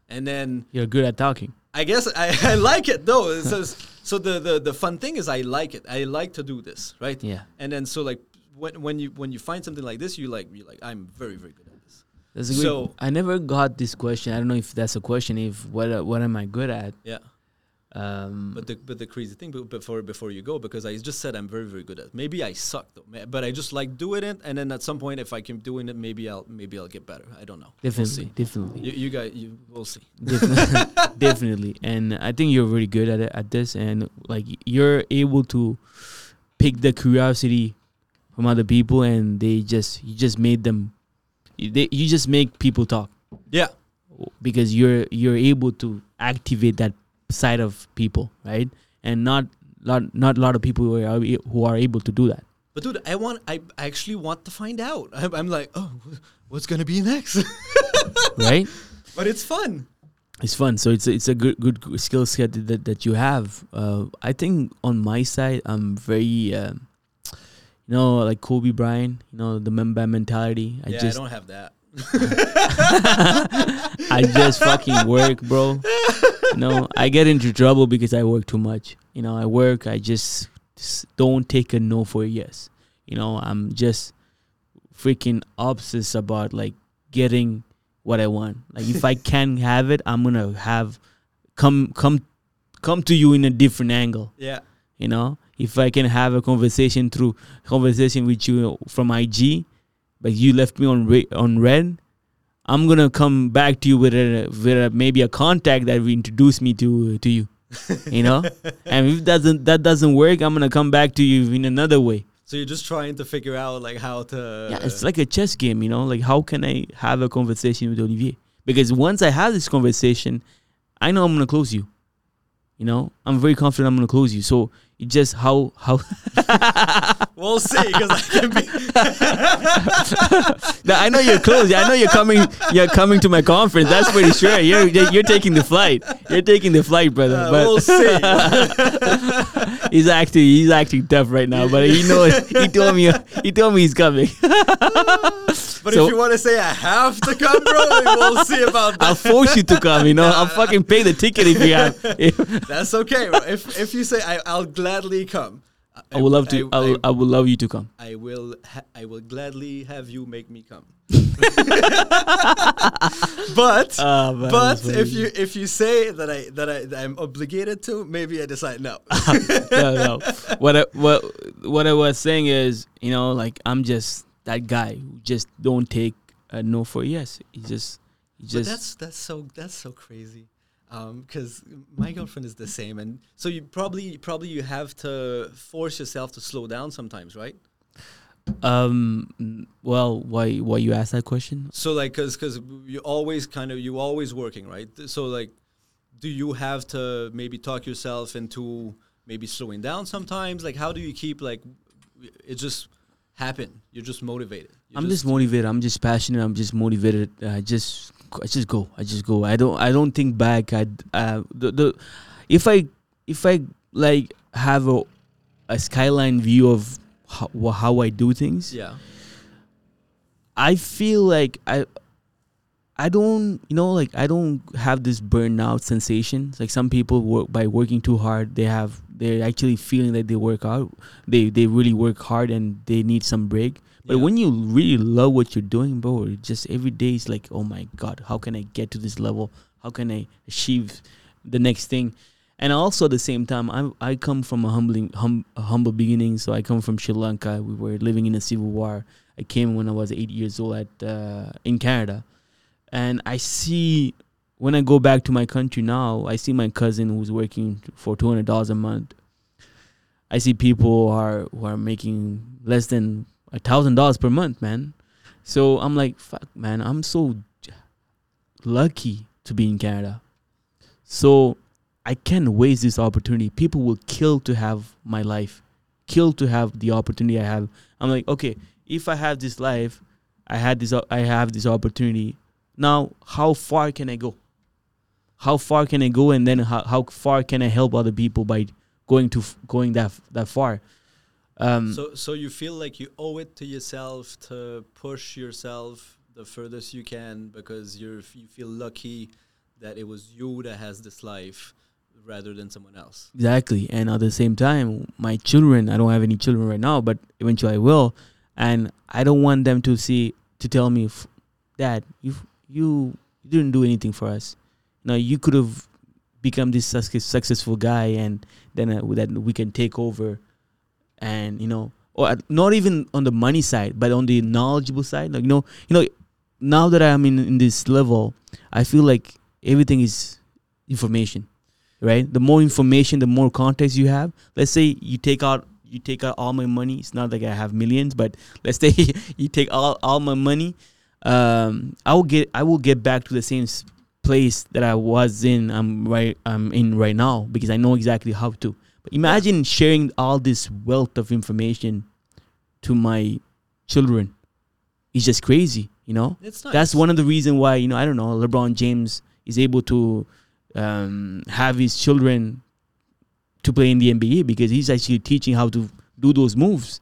and then you're good at talking. I guess I, I like it though. It says, so the, the the fun thing is I like it. I like to do this, right? Yeah. And then so like when when you when you find something like this, you like you like I'm very very good at this. That's a good, So- I never got this question. I don't know if that's a question. If what uh, what am I good at? Yeah. Um, But the but the crazy thing be- before before you go because I just said I'm very very good at. it. Maybe I suck though, but I just like doing it. And then at some point, if I keep doing it, maybe I'll maybe I'll get better. I don't know. We'll definitely, definitely. You, you guys, you we'll see. Definitely, definitely. And I think you're really good at it, at this, and like you're able to pick the curiosity from other people, and they just you just made them, you- they, you just make people talk Yeah. because you're you're able to activate that side of people, right? And not lot not a lot of people who are who are able to do that. But dude, I want I actually want to find out. I'm, I'm like, oh, what's gonna be next? right? but it's fun. It's fun. So it's a, it's a good good skill set that that you have. Uh, I think on my side, I'm very, um, you know, like Kobe Bryant. You know, the Mamba mentality. I yeah, just I don't have that. I just fucking work, bro. You know, I get into trouble because I work too much. You know, I work. I just s- don't take a no for a yes. You know, I'm just freaking obsessed about like getting what I want. Like if I can have it, I'm gonna have come come come to you in a different angle. Yeah. You know, if I can have a conversation through conversation with you from IG, but you left me on re- on read, I'm gonna come back to you with a with a, maybe a contact that will introduce me to to you. You know, and if doesn't that doesn't work, I'm gonna come back to you in another way. So you're just trying to figure out like how to. Yeah, it's like a chess game, you know. Like, how can I have a conversation with Olivier? Because once I have this conversation, I know I'm gonna close you. You know, I'm very confident I'm gonna close you. So just how how. We'll see because I can be. I know you're close. I know you're coming. You're coming to my conference. That's pretty sure. You're you're taking the flight. You're taking the flight, brother. Uh, but we'll see. he's acting. He's acting tough right now. But he knows. He told me. He told me he's coming. But So- if you want to say I have to come, bro, we'll see about that. I'll force you to come. You know. I'll fucking pay the ticket if you have. If, That's okay. bro. If if you say I, I'll gladly come. I would love to. I, will, I would love you to come. I will. Ha- I will gladly have you make me come. but Ah, man, but if you if you say that I that I that I'm obligated to, maybe I decide no. no, no. What I, what what I was saying is, you know, like I'm just that guy who just don't take a no for a yes. He just, he But just. that's that's so that's so crazy. Because my girlfriend is the same, and so you probably probably you have to force yourself to slow down sometimes, right? um. Well, why why you ask that question? So like, cause cause you always kind of you always working, right? So like, do you have to maybe talk yourself into maybe slowing down sometimes? Like, how do you keep like it just happen? You're just motivated. You're I'm just motivated. I'm just passionate. I'm just motivated. I just I just go. I just go. I don't I don't think back. I uh the, the if I if I like have a a skyline view of how, how I do things. yeah. I feel like I I don't you know like I don't have this burnout sensation. It's like some people work by working too hard. They have they're actually feeling that they work out. They they really work hard and they need some break. But Yeah. when you really love what you're doing, bro, just every day is like, oh my god, how can I get to this level? How can I achieve the next thing? And also at the same time, I I come from a humbling hum, a humble beginning. So I come from Sri Lanka. We were living in a civil war. I came when I was eight years old at uh, in Canada, and I see when I go back to my country now, I see my cousin who's working for two hundred dollars a month. I see people who are who are making less than a thousand dollars per month, man. So I'm like, fuck, man, I'm so lucky to be in Canada. So I can't waste this opportunity. People will kill to have my life, kill to have the opportunity I have. I'm like, okay, if I have this life, I had this, I have this opportunity. Now, how far can I go? How far can I go, and then how, how far can I help other people by going to f- going that that far? Um, So so you feel like you owe it to yourself to push yourself the furthest you can because you're you feel lucky that it was you that has this life rather than someone else. Exactly. And at the same time, my children, I don't have any children right now, but eventually I will. And I don't want them to see, to tell me, "F- Dad, you, you didn't do anything for us. Now, you could have become this suc- successful guy and then uh, that we can take over. And, you know, or not even on the money side, but on the knowledgeable side. Like, you know, you know, now that I'm in, in this level, I feel like everything is information right the more information the more context you have let's say you take out you take out all my money it's not like i have millions but let's say you take all, all my money um i will get i will get back to the same place that i was in i'm right i'm in right now because i know exactly how to but imagine sharing all this wealth of information to my children it's just crazy you know It's nice. that's one of the reason why you know I don't know LeBron James is able to um, have his children to play in the NBA because he's actually teaching how to do those moves.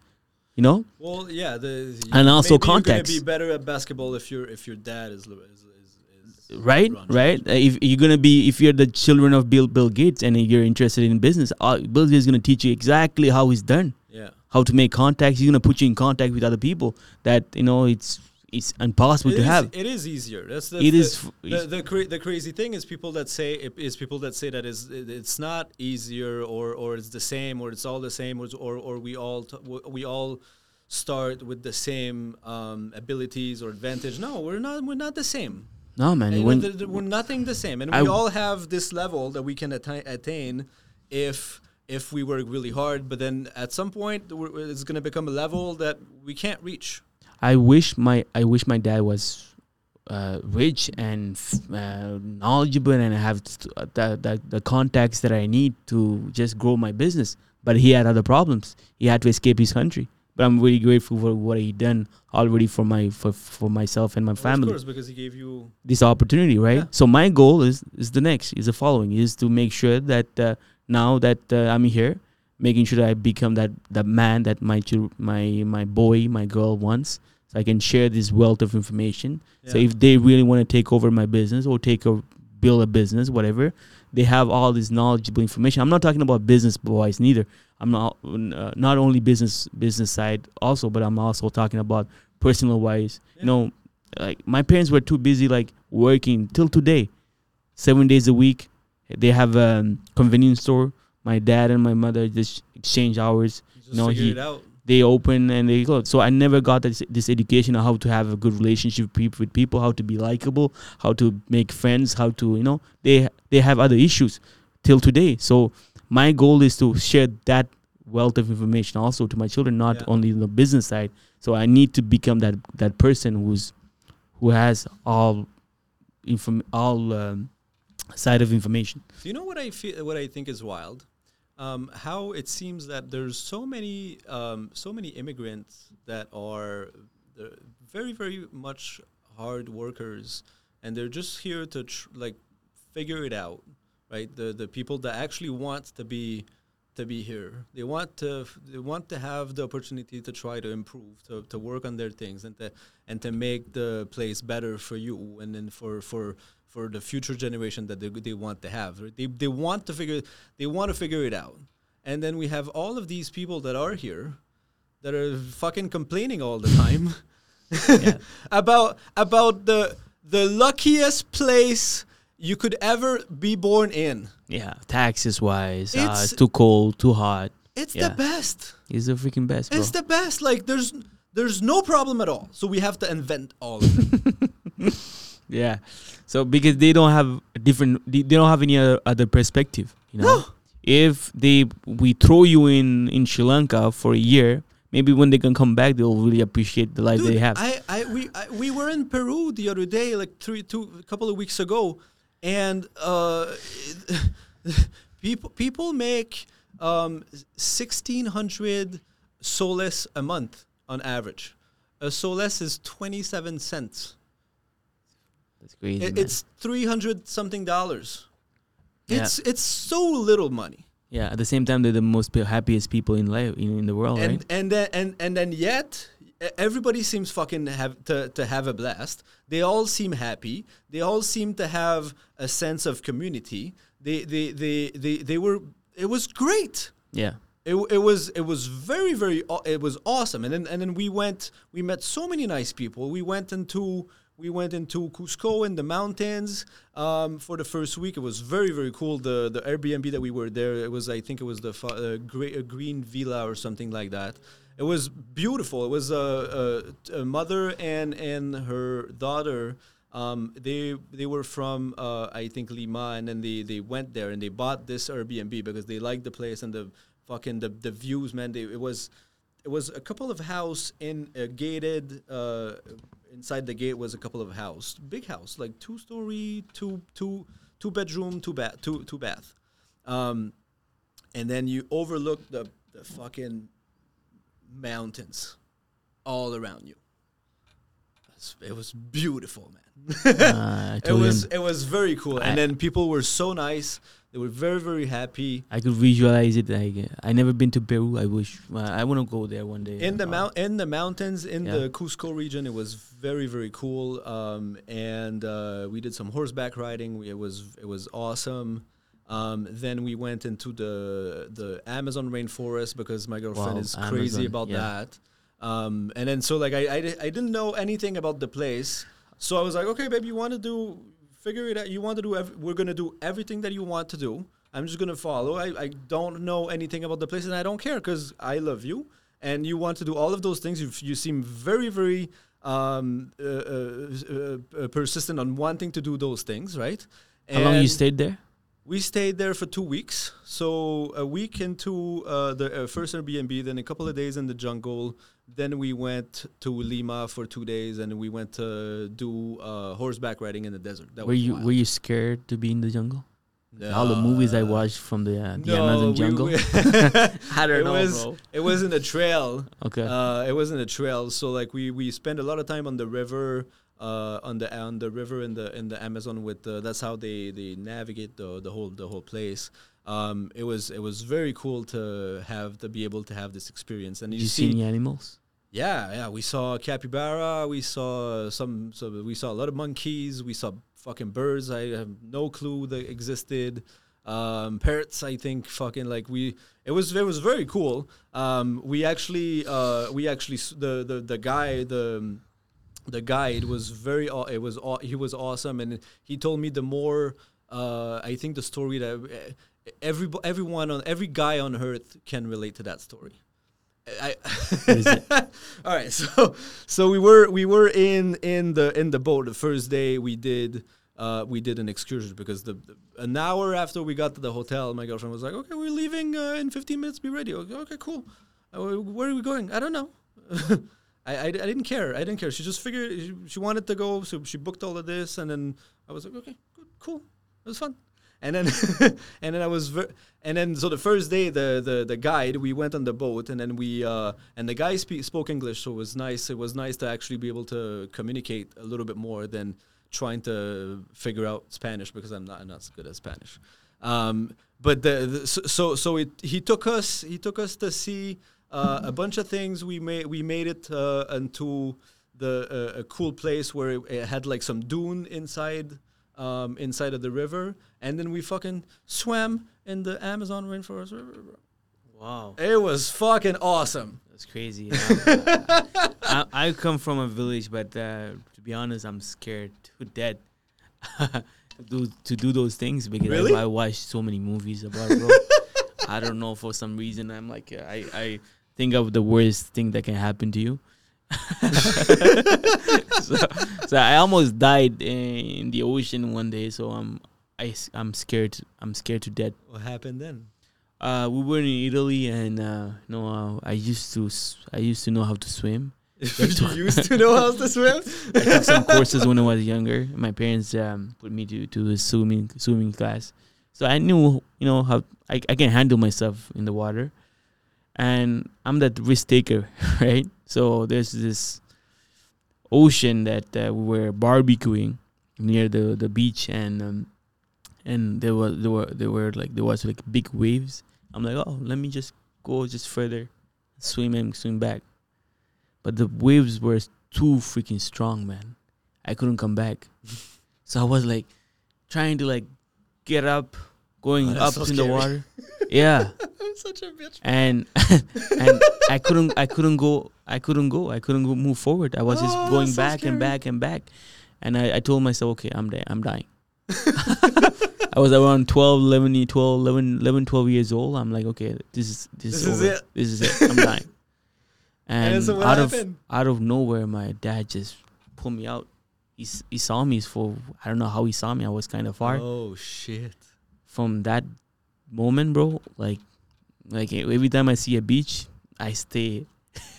You know, Well, yeah, the And also context. You're gonna be better at basketball if your if your dad is, is right? Right? Uh, If you're gonna be, if you're the children of Bill Bill Gates and you're interested in business, uh, Bill Gates is gonna teach you exactly how he's done, Yeah. how to make contacts. He's gonna put you in contact with other people that you know it's it's impossible It to is- have. It is easier. That's the, It the, is. f- the the, cra- the crazy thing is people that say it is people that say that is it- it's not easier or or it's the same or it's all the same or or, or we all t- we all start with the same um, abilities or advantage. No, we're not. We're not the same. No, man. When we're, th- we're nothing the same, and we all have this level that we can atta- attain if if we work really hard. But then at some point, we're, it's going to become a level that we can't reach. I wish my I wish my dad was uh, rich and f- uh, knowledgeable and have the, the the contacts that I need to just grow my business. But he had other problems. He had to escape his country. But I'm really grateful for what he done already for my for, for myself and my family. Of course, because he gave you This opportunity, right? Yeah. So my goal is is the next is the following is to make sure that uh, now that uh, I'm here, making sure that I become that that man that my my my boy my girl wants, so I can share this wealth of information. So if they really want to take over my business or take a build a business, whatever, they have all this knowledgeable information. I'm not talking about business wise neither. I'm not uh, not only business business side also, but I'm also talking about personal wise. You know, like my parents were too busy like working till today, seven days a week. They have a um, convenience store. My dad and my mother just exchange hours You No, figure he- it out. they open and they close. So I never got this, this education on how to have a good relationship with with people, how to be likable, how to make friends, how to you know they they have other issues till today. So my goal is to share that wealth of information also to my children, not Yeah. only the business side. So I need to become that that person who's who has all inform all um, side of information. Do you know what I feel? What I think is wild? Um, how it seems that there's so many, um, so many immigrants that are uh, very, very much hard workers, and they're just here to tr- like figure it out, right? The the people that actually want to be to be here. They want to they want to have the opportunity to try to improve, to, to work on their things, and to and to make the place better for you, and then for for for the future generation that they, they want to have. right? They they want to figure they want to figure it out, and then we have all of these people that are here that are fucking complaining all the time about about the the luckiest place you could ever be born in. Yeah, taxes wise, uh, It's- it's too cold, too hot. It's Yeah. the best. He's the freaking best, bro. It's the best. Like there's there's no problem at all. So we have to invent all of it. Yeah. So because they don't have a different, they they don't have any other, other perspective. You know, No. if they we throw you in in Sri Lanka for a year, maybe when they can come back, they'll really appreciate the life Dude, they have. I, I we I, we were in Peru the other day, like three two a couple of weeks ago, and uh, people people make um sixteen hundred soles a month on average. A soles is twenty seven cents. That's crazy. It, it's three hundred something dollars. Yeah. It's it's so little money. yeah. At the same time, they're the most happiest people in life in, in the world, and right? and then and and then yet everybody seems fucking have to, to have a blast they all seem happy they all seem to have a sense of community they they they they, they were it was great Yeah. it, it was it was very very it was awesome and then and then we went we met so many nice people we went into we went into Cusco in the mountains um, for the first week. It was very very cool. The the Airbnb that we were there, it was I think it was the fa- uh, uh, Green Villa or something like that. It was beautiful. It was a, a, a mother and and her daughter. Um, they they were from uh, I think Lima, and then they, they went there and they bought this Airbnb because they liked the place and the fucking the, the views, man. They, it was it was a couple of house in a gated. Uh, inside the gate was a couple of house, big house, like two story, two two two bedroom, two bath, two two bath, um, and then you overlook the the fucking mountains all around you. It was beautiful, man. Uh, it was it was very cool, I- and then people were so nice. They were very very happy. I could visualize it. Like I never been to Peru. I wish uh, I want to go there one day. in the Uh, mount in the mountains in Yeah. the Cusco region it was very very cool um, and uh, we did some horseback riding it was it was awesome um, then we went into the the Amazon rainforest because my girlfriend Wow, is crazy about yeah. that Um, and then so like I, I I didn't know anything about the place, so I was like, okay, babe, you want to do figure it out. You want to do. Ev- we're gonna do everything that you want to do. I'm just gonna follow. I, I don't know anything about the place, and I don't care because I love you, and you want to do all of those things. You you seem very very um, uh, uh, uh, persistent on wanting to do those things, right? How long you stayed there? We stayed there for two weeks. So a week into uh, the uh, first Airbnb, then a couple of days in the jungle. Then we went to Lima for two days, and we went to do uh, horseback riding in the desert. That Were was you wild. were you scared to be in the jungle? All the movies I watched from the uh, the no, Amazon we- jungle. we- I don't it know, was bro. it wasn't a trail. Okay. Uh, it wasn't a trail. So like we we spent a lot of time on the river, uh, on the on the river in the in the Amazon with the, that's how they they navigate the the whole the whole place. Um, it was it was very cool to have to be able to have this experience. And Did you, you see see, any animals? yeah, yeah, we saw capybara. We saw some. So we saw a lot of monkeys. We saw fucking birds. I have no clue they existed. Um, parrots. I think fucking like we. It was it was very cool. Um, we actually uh, we actually the the the guy the the guide was very it was he was awesome. And he told me the more uh, I think the story that uh, every everyone on every guy on earth can relate to that story. I, all right, so so we were we were in in the in the boat the first day we did uh, we did an excursion because the, the- an hour after we got to the hotel my girlfriend was like okay we're leaving uh, in 15 minutes be ready. Okay, okay cool. Uh, where are we going? I don't know I, I, I didn't care. I didn't care. She just figured she, she wanted to go so she booked all of this and then I was like okay good, cool. It was fun. And then and then I was ver- and then so the first day the, the the guide we went on the boat and then we uh and the guy spe- spoke English so it was nice it was nice to actually be able to communicate a little bit more than trying to figure out Spanish because I'm not I'm not as good at Spanish. Um but the, the so so, it he took us he took us to see uh, a bunch of things we made we made it uh, into the uh, a cool place where it, it had like some dune inside um, inside of the river, and then we fucking swam in the Amazon rainforest river. Wow, It was fucking awesome. that's crazy. I, I come from a village, but uh, to be honest, I'm scared to death to do to do those things because Really? I, I watched so many movies about it, bro. I don't know for some reason I'm like I I think of the worst thing that can happen to you. so, so I almost died in the ocean one day. So I'm I I'm scared. I'm scared to death. What happened then? Uh, we were in Italy, and uh, no, uh, I used to I used to know how to swim. you used to know how to swim. I took some courses when I was younger. My parents um, put me to to a swimming swimming class, so I knew you know how I, I can handle myself in the water, and I'm that risk taker, right? So there's this ocean that uh, we were barbecuing near the the beach, and um, and there was there were there were like there was like big waves. I'm like, oh, let me just go just further, swim and swim back. But the waves were too freaking strong, man. I couldn't come back. so I was like trying to like get up, going Oh, up so in the water. Yeah. I'm such a bitch. And and I couldn't I couldn't go I couldn't go. I couldn't go move forward. I was just Oh, going so back and back and back. And I, I told myself, okay, I'm dying. I'm dying. I was around 12, 11, 12, 11, 11, 12 years old. I'm like, okay, this is this, This is, is it. This is it. I'm dying. And And so what out of out of nowhere, my dad just pulled me out. He he saw me for I don't know how he saw me. I was kind of far Oh shit. from that moment, bro. Like like every time I see a beach, I stay.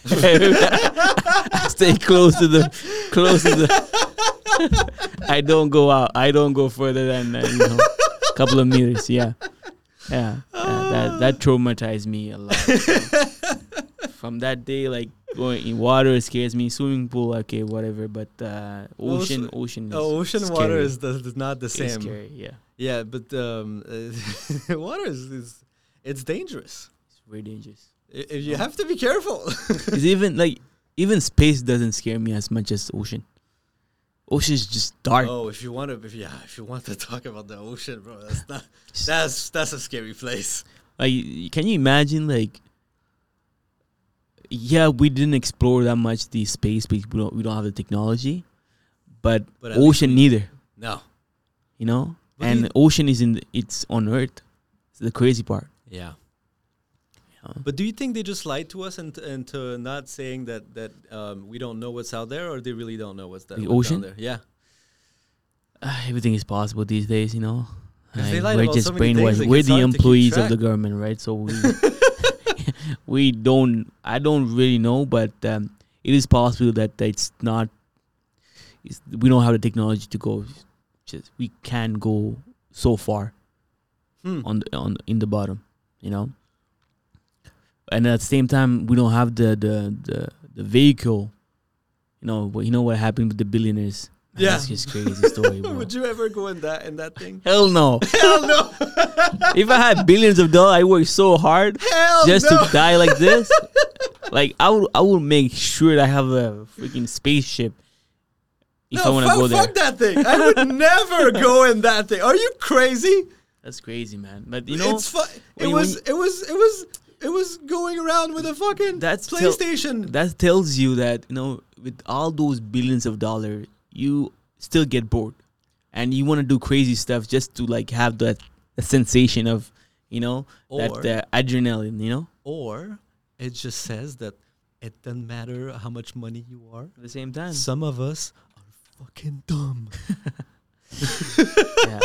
I stay close to the close to the. I don't go out. I don't go further than uh, you know, a couple of meters. Yeah, yeah. yeah, that that traumatized me a lot. From that day, like going in water scares me. Swimming pool, okay, whatever. But uh, ocean, ocean, is Oh, ocean scary. water is, the, is not the It's same. scary. Yeah, Yeah, but um, uh, water is, is it's dangerous. it's very dangerous. I- If you have to be careful. It's even like even space doesn't scare me as much as ocean. Ocean is just dark. oh, if you want to, if yeah, if you want to talk about the ocean, bro, that's not that's that's a scary place. Like, can you imagine like yeah, we didn't explore that much the space because we don't we don't have the technology, but, But at least ocean neither. No. You know, But and you- ocean is in the, it's on Earth. It's the crazy part. Yeah. Yeah. But do you think they just lied to us and and to not saying that that um, we don't know what's out there, or they really don't know what's, that, The what's ocean? down there? Yeah. Uh, everything is possible these days, you know. 'Cause they Like, lied we're just so many things, brainwashed. We're the hard to keep employees of the government, right? So we we don't. I don't really know, but um, it is possible that it's not. It's, we don't have the technology to go. Just we can go so far Hmm. on the on in the bottom, you know. And at the same time, we don't have the the the, the vehicle. You know, you know what happened with the billionaires. Yeah. that's just crazy story. Would you ever go in that in that thing? Hell no. Hell no! if I had billions of dollars, I work so hard Hell just no! to die like this. like I would, I would make sure that I have a freaking spaceship if no, I want to fuck, go there. fuck that thing. I would never go in that thing. Are you crazy? That's crazy, man. But you know, it's fu- It you- was. when It was. It was. It was going around with a fucking That's PlayStation. that tells you that you know, with all those billions of dollars, you still get bored, and you want to do crazy stuff just to like have that, sensation of, you know, Or- that uh, adrenaline. You know, or it just says that it doesn't matter how much money you are. at the same time. Some of us fucking dumb, yeah.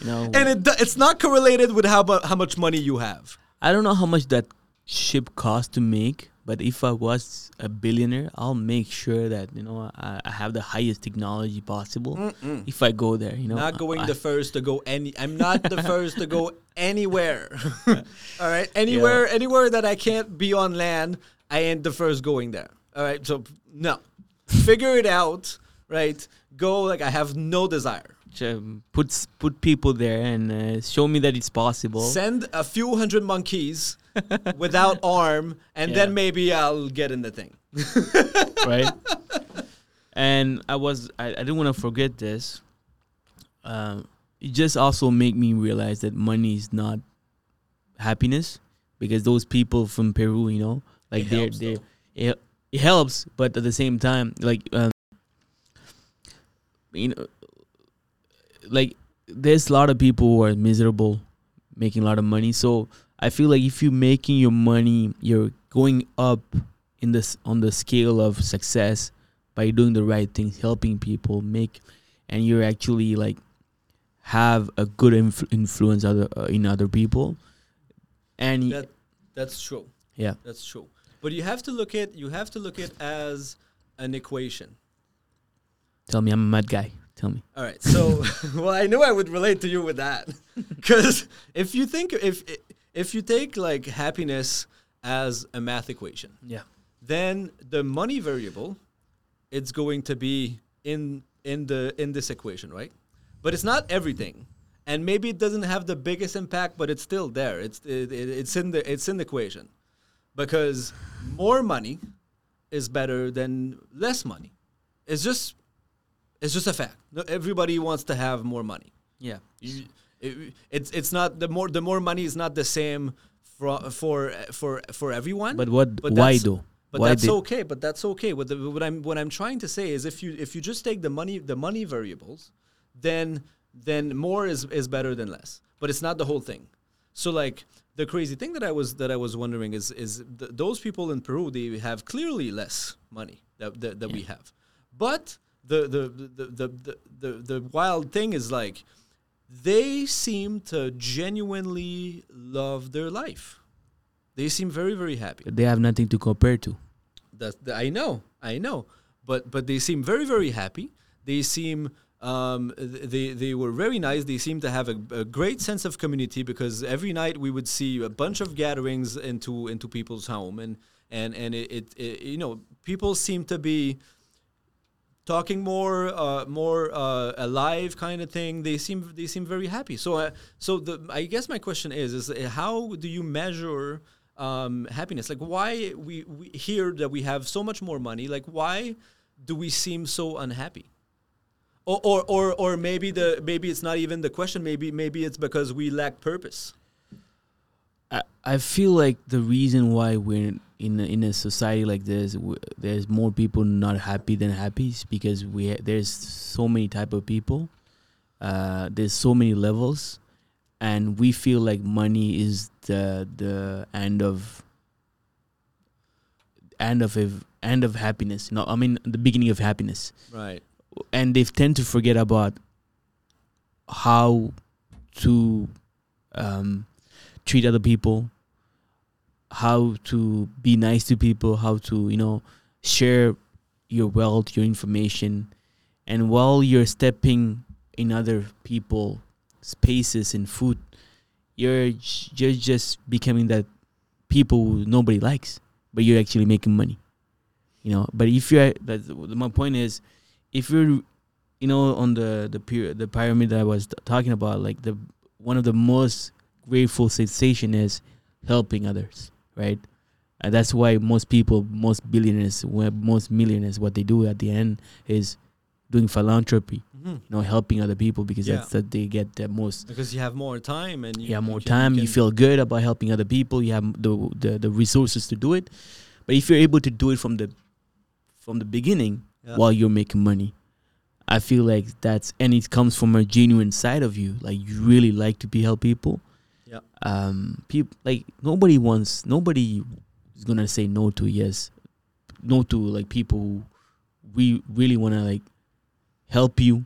You know, and it do- it's not correlated with how how much money you have. I don't know how much that ship cost to make, but if I was a billionaire, I'll make sure that you know I, I have the highest technology possible. If I go there, you know, not going I, the first to go any. I'm not the first to go anywhere. All right, anywhere, anywhere that I can't be on land, I ain't the first going there. All right, so no, figure it out. Right, go like I have no desire. um, put put people there and uh, show me that it's possible. Send a few hundred monkeys without arm, and then maybe I'll get in the thing. right? And I was I, I didn't want to forget this. Um, it just also made me realize that money is not happiness because those people from Peru, you know, like It they're they it, it helps, but at the same time, like um, you know, like there's a lot of people who are miserable, making a lot of money. So I feel like if you're making your money, you're going up in this on the scale of success by doing the right things, helping people, make, and you're actually like have a good influ- influence other uh, in other people, and That that's true. yeah, That's true. But you have to look at you have to look at as an equation. Tell me I'm a mad guy. Tell me. All right. So, well, I knew I would relate to you with that, because if you think if if you take like happiness as a math equation, Yeah. then the money variable, it's going to be in in the in this equation, right? But it's not everything, and maybe it doesn't have the biggest impact, but it's still there. It's it, it, it's in the it's in the equation, because more money is better than less money. It's just it's just a fact. No- Everybody wants to have more money. Yeah. You, it, it's it's not the more the more money is not the same for for for for everyone. But what? But why that's- though? But why that's did- okay. But that's okay. What, the, what I'm what I'm trying to say is if you if you just take the money the money variables, then then more is is better than less. But it's not the whole thing. So like the crazy thing that I was that I was wondering is is th- those people in Peru they have clearly less money that that, that we have, but the the, the the the the the wild thing is like they seem to genuinely love their life. They seem very very happy. They have nothing to compare to. That's the, I know, I know, but but they seem very very happy. They seem um, they they were very nice. They seem to have a, a great sense of community because every night we would see a bunch of gatherings into into people's home and and and it, it, it you know people seem to be talking more uh, more uh, alive kind of thing they seem they seem very happy. So uh, so the i guess my question is is uh, how do you measure um, happiness? Like why we, we hear that we have so much more money like why do we seem so unhappy? Or, or or or maybe the maybe it's not even the question maybe maybe it's because we lack purpose I, I feel like the reason why we're in a, in a society like this, w- there's more people not happy than happy, is because we ha- there's so many type of people, uh, there's so many levels, and we feel like money is the the end of end of ev- end of happiness. No, I mean the beginning of happiness Right. and they tend to forget about how to um, treat other people, how to be nice to people, how to you know share your wealth, your information, and while you're stepping in other people spaces and food, you're you're just becoming that people nobody likes, but you're actually making money. You know, but if you're that my point is, if you're you know on the the the pyramid that I was t- talking about, like the one of the most grateful sensation is helping others, right? And that's why most people, most billionaires, most millionaires, what they do at the end is doing philanthropy, Mm-hmm. you know, helping other people because Yeah. that's that they get the most. Because you have more time and you, You have more can- time. You can- feel good about helping other people. You have the, the the resources to do it. But if you're able to do it from the from the beginning, Yeah. while you're making money. I feel like that's and it comes from a genuine side of you. Like you really like to be help people. Yeah. Um people like nobody wants nobody is gonna say no to yes. No to like people who we really wanna like help you.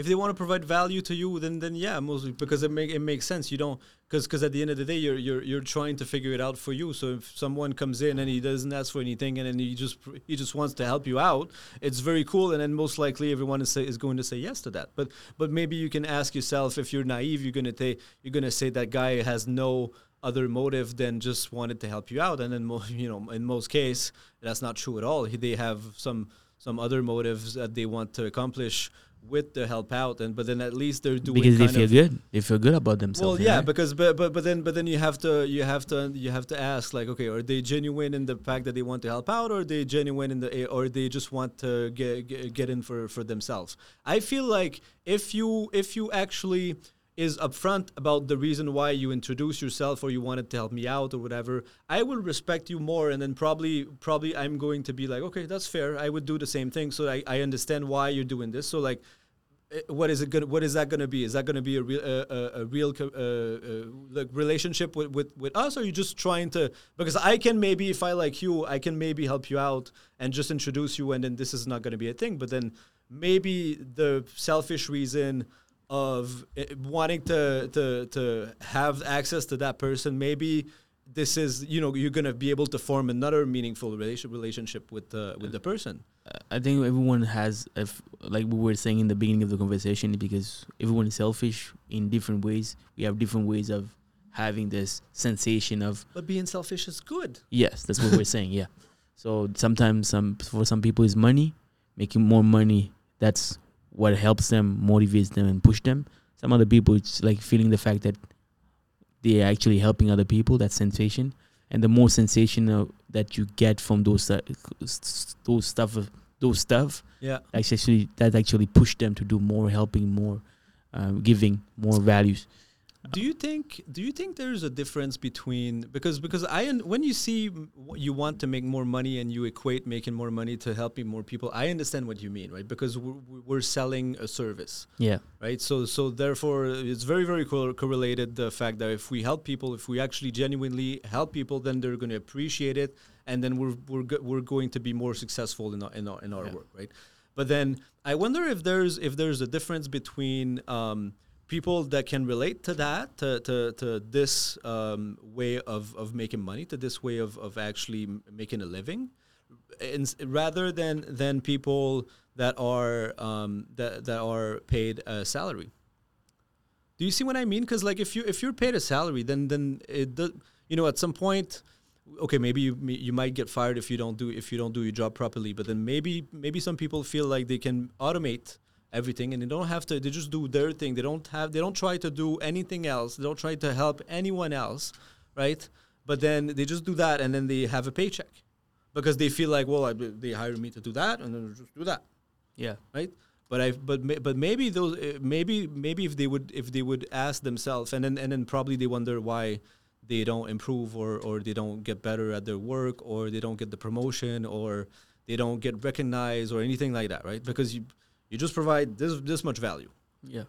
If they want to provide value to you, then then yeah, mostly because it make it makes sense. You don't because because at the end of the day, you're you're you're trying to figure it out for you. So if someone comes in and he doesn't ask for anything, and then he just he just wants to help you out, it's very cool. And then most likely everyone is say, is going to say yes to that. But but maybe you can ask yourself if you're naive, you're gonna say you're gonna say that guy has no other motive than just wanted to help you out and then you know in most case that's not true at all He- they have some some other motives that they want to accomplish with the help out and but then at least they're doing because they feel of, good. They feel good about themselves. well, yeah, right? because but, but but then but then you have to you have to you have to ask like okay, are they genuine in the fact that they want to help out, or are they genuine in the or they just want to get get, get in for for themselves? I feel like if you if you actually is upfront about the reason why you introduce yourself or you wanted to help me out or whatever, I will respect you more, and then probably probably I'm going to be like, okay, that's fair. I would do the same thing, so I, I understand why you're doing this. So like eh, what is it going what is that going to be is that going to be a real a, a real uh, uh, like relationship with, with with us or are you just trying to because i can maybe if i like you i can maybe help you out and just introduce you and then this is not going to be a thing but then maybe the selfish reason of eh, wanting to to to have access to that person maybe this is you know you're going to be able to form another meaningful relation, relationship with the with the person I think everyone has, if, like we were saying in the beginning of the conversation, because everyone is selfish in different ways. We have different ways of having this sensation of but being selfish is good yes, that's what we're saying. Yeah. So sometimes some for some people is money, making more money. That's what helps them, motivates them, and push them. Some other people, it's like feeling the fact that they are actually helping other people. That sensation, and the more sensation that you get from those uh, those stuff, those stuff, yeah actually that actually push them to do more, helping more, um, giving more values. Do you think? Do you think there's a difference between because because I when you see you want to make more money and you equate making more money to helping more people, I understand what you mean, right? Because we're, we're selling a service, Yeah, right? So so therefore, it's very very cor- correlated the fact that if we help people, if we actually genuinely help people, then they're going to appreciate it, and then we're we're go- we're going to be more successful in our in our, in our Yeah. work, right? But then I wonder if there's if there's a difference between um, people that can relate to that to, to, to this um, way of, of making money to this way of, of actually making a living and rather than than people that are um, that, that are paid a salary. Do you see what i mean? Because like if you if you're paid a salary then then it does you know at some point okay maybe you you might get fired if you don't do if you don't do your job properly but then maybe maybe some people feel like they can automate everything and they don't have to they just do their thing. They don't have they don't try to do anything else. They don't try to help anyone else right? But then they just do that and then they have a paycheck because they feel like well I, they hired me to do that and then just do that. Yeah. right? But i but but maybe those uh, maybe maybe if they would if they would ask themselves and then and then probably they wonder why they don't improve or or they don't get better at their work or they don't get the promotion or they don't get recognized or anything like that, right? Because you you just provide this this much value. Yeah.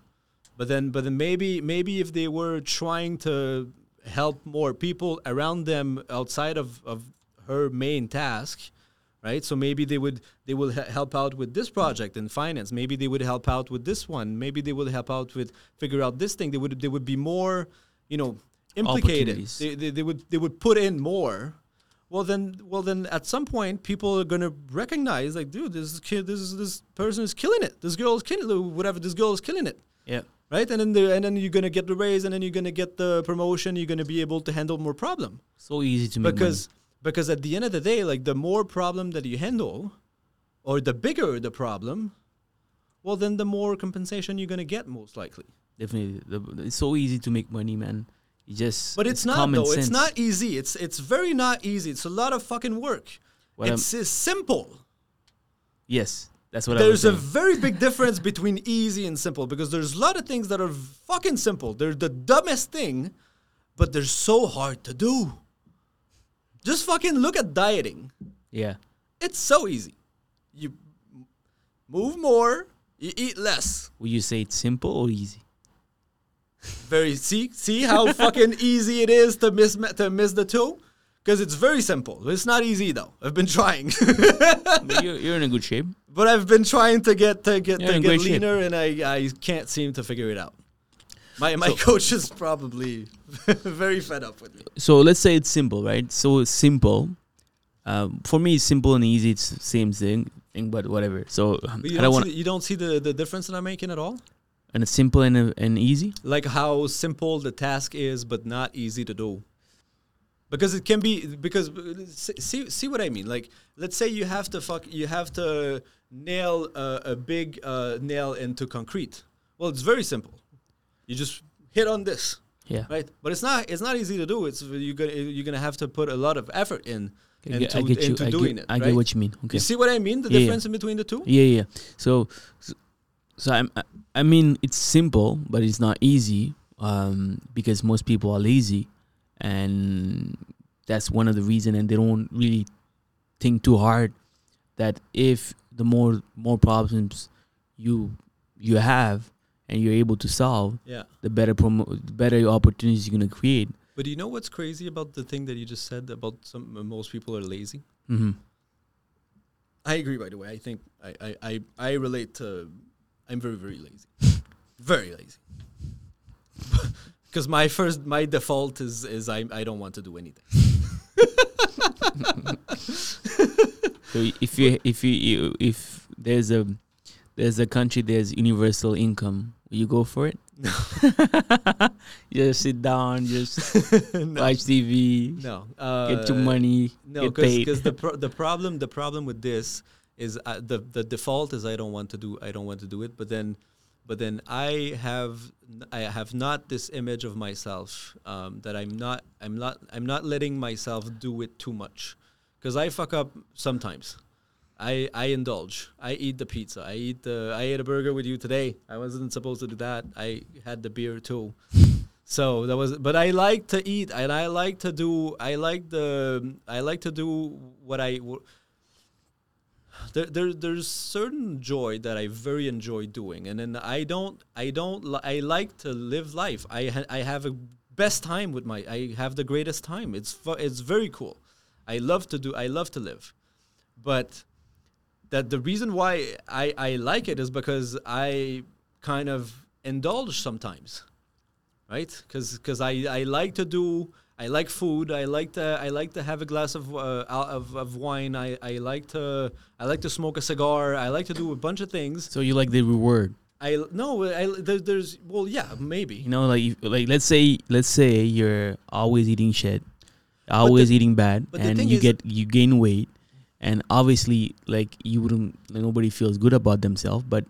But then, but then maybe maybe if they were trying to help more people around them outside of, of her main task, right? So maybe they would they will he- help out with this project in finance. Maybe they would help out with this one. Maybe they would help out with figure out this thing. They would they would be more, you know, implicated. They, they, they would they would put in more. Well then, well then, at some point, people are gonna recognize, like, dude, this kid, this this person is killing it. This girl is killing it whatever. This girl is killing it Yeah. right? And then the, and then you're gonna get the raise, and then you're gonna get the promotion. You're gonna be able to handle more problem So easy to make because because at the end of the day, like the more problem that you handle, or the bigger the problem, well, then the more compensation you're gonna get most likely. Definitely. It's so easy to make money, man. You just But it's, not common though. It's not easy. It's it's very not easy. It's a lot of fucking work. What I'm- it's, it's simple. Yes. That's what There's a very big difference between easy and simple because there's a lot of things that are fucking simple. They're the dumbest thing, but they're so hard to do. Just fucking look at dieting. yeah. It's so easy. You move more, you eat less. Would you say it's simple or easy? Very see see how fucking easy it is to miss to miss the two? Because it's very simple. It's not easy though. I've been trying. But you're, you're in a good shape. But I've been trying to get to get You're to get great shape. leaner, and I, I can't seem to figure it out. My my coach is probably very fed up with me. So let's say it's simple, right? So it's simple. Um, for me, it's simple and easy. It's the same thing, thing but whatever. So um, But you I don't, don't see the, you don't see the, the difference that I'm making at all. And it's simple and, and easy. Like how simple the task is, but not easy to do. Because it can be because see- see what I mean. Like let's say you have to fuck you have to nail a, a big uh, nail into concrete. Well, it's very simple. You just hit on this. Yeah. right? But it's not it's not easy to do. It's you're gonna you're gonna have to put a lot of effort in I into, I get you. into I doing get, it. I right? get what you mean. Okay. You see what I mean? The Yeah, yeah. difference in between the two. Yeah, yeah. So, so, so I'm, I- I mean, it's simple, but it's not easy um, because most people are lazy, and that's one of the reason. And they don't really think too hard. That if the more more problems you you have and you're able to solve, Yeah. the better promo, the better opportunities you're gonna create. But do you know what's crazy about the thing that you just said about some uh, most people are lazy? hmm I agree. By the way, I think I I I, I relate to. I'm very very lazy, very lazy. Because my first my default is is I I don't want to do anything. So if you if you, if there's a there's a country there's universal income, will you go for it? you just sit down, just no, watch TV, no. Uh, get your money, No, because the pro- the problem the problem with this is uh, the the default is I don't want to do I don't want to do it, but then but then I have I have not this image of myself um, that I'm not I'm not I'm not letting myself do it too much because I fuck up sometimes. I, I indulge. I eat the pizza. I eat the. I ate a burger with you today. I wasn't supposed to do that. I had the beer too. So that was, but I like to eat, and I like to do. I like the. I like to do what I. There, there, there's certain joy that I very enjoy doing, and then I don't. I don't. li- I like to live life. I ha- I have a best time with my. I have the greatest time. It's fu- it's very cool. I love to do. I love to live, but that the reason why I, I like it is because I kind of indulge sometimes, right? Because Because I, I like to do I like food. I like to I like to have a glass of uh, of, of wine. I, I like to I like to smoke a cigar. I like to do a bunch of things. so you like the reward. I no I there, there's well yeah maybe You know, like like let's say let's say you're always eating shit, always eating bad, and you get you gain weight, and obviously like you wouldn't like, nobody feels good about themselves. But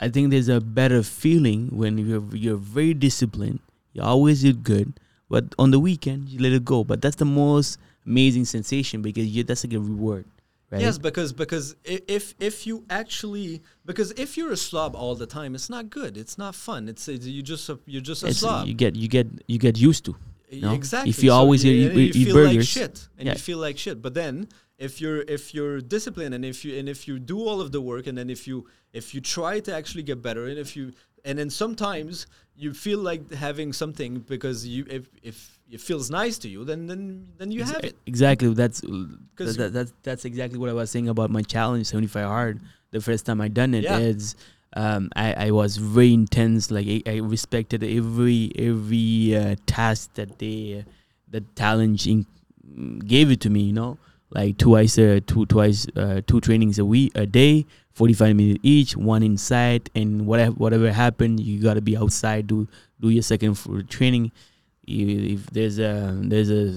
I think there's a better feeling when you're you're very disciplined. You always did good, but on the weekend you let it go. But that's the most amazing sensation because you that's like a reward, right? Yes, because because if if you actually because if you're a slob all the time, it's not good. It's not fun. It's, it's you just a, you're just a It's- slob. you get you get you get used to. know? Exactly. If you always you, eat- you eat- feel like burgers, shit, and yeah. you feel like shit. But then, if you're if you're disciplined and if you and if you do all of the work, and then if you if you try to actually get better, and if you and then sometimes you feel like having something because you if if it feels nice to you, then then then you have it. Exactly. That's that, that, that's that's exactly what I was saying about my challenge 75 hard. The first time I done it Yeah. is um, I I was very intense. Like I, I respected every every uh, task that they the challenge in, gave it to me. You know, like twice uh, two twice uh, two trainings a week a day. 45 minutes each, one inside, and whatever whatever happened, you gotta be outside. Do do your second for training. You, if there's a there's a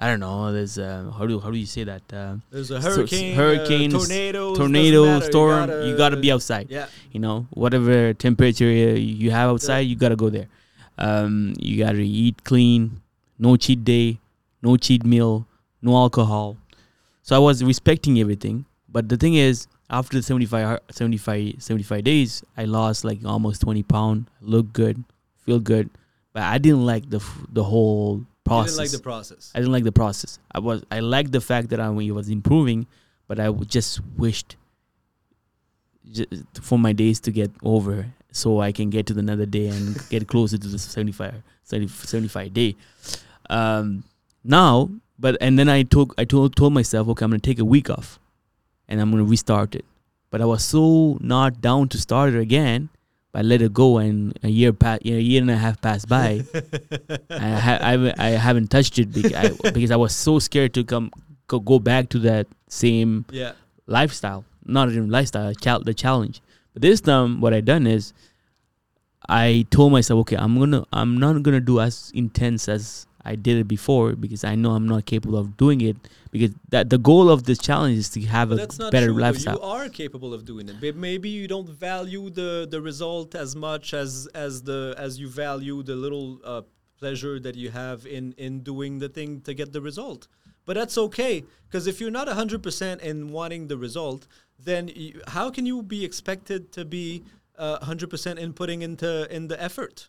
I don't know. There's a how do how do you say that? Uh, There's a hurricane, hurricanes, uh, tornadoes, tornado, matter, storm. gotta- You gotta be outside. Yeah, You know, whatever temperature you have outside, you gotta go there. Um, you gotta eat clean. No cheat day. No cheat meal. No alcohol. So I was respecting everything. But the thing is, after the 75, 75, 75 days, I lost like almost 20 pounds. Look good, feel good. But I didn't like the f- the whole process. didn't like the process. I didn't like the process. I was I liked the fact that I was improving, but I just wished ju- for my days to get over so I can get to the another day and get closer to the 75, 70 75 day. Um, now, but and then I took I told told myself, okay, I'm gonna take a week off, and I'm gonna restart it. But I was so not down to start it again. I let it go, and a year pa- a year and a half passed by. I, ha- I, haven't- I haven't touched it because I, because I was so scared to come go, go back to that same yeah, lifestyle, not even lifestyle, chal- the challenge. But this time, what I done is, I told myself, okay, I'm gonna, I'm not gonna do as intense as I did it before because I know I'm not capable of doing it. Because that the goal of this challenge is to have a that's not better true. lifestyle. You are capable of doing it. But maybe you don't value the the result as much as as the as you value the little uh, pleasure that you have in in doing the thing to get the result. But that's okay because if you're not 100% in wanting the result, then you, how can you be expected to be uh, 100% in putting into in the effort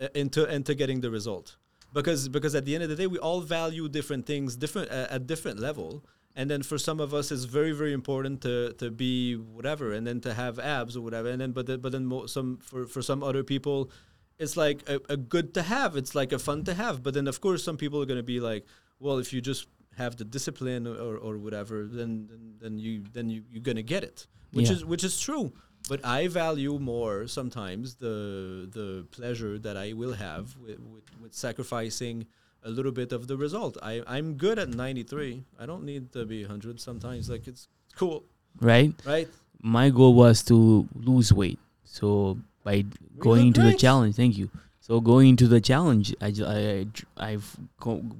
uh, into into getting the result? Because because at the end of the day, we all value different things different uh, at different level. And then for some of us, it's very very important to, to be whatever, and then to have abs or whatever. And then but then, but then mo- some for for some other people, it's like a, a good to have. It's like a fun to have. But then of course some people are gonna be like, well, if you just have the discipline or, or whatever, then, then then you then you you're gonna get it, which Yeah. is which is true. But I value more sometimes the the pleasure that I will have with, with, with sacrificing a little bit of the result. I I'm good at 93. I don't need to be 100 sometimes. Like it's cool, right? right? my goal was to lose weight. So by going look into the challenge, thank you. So going into the challenge, I, I, I've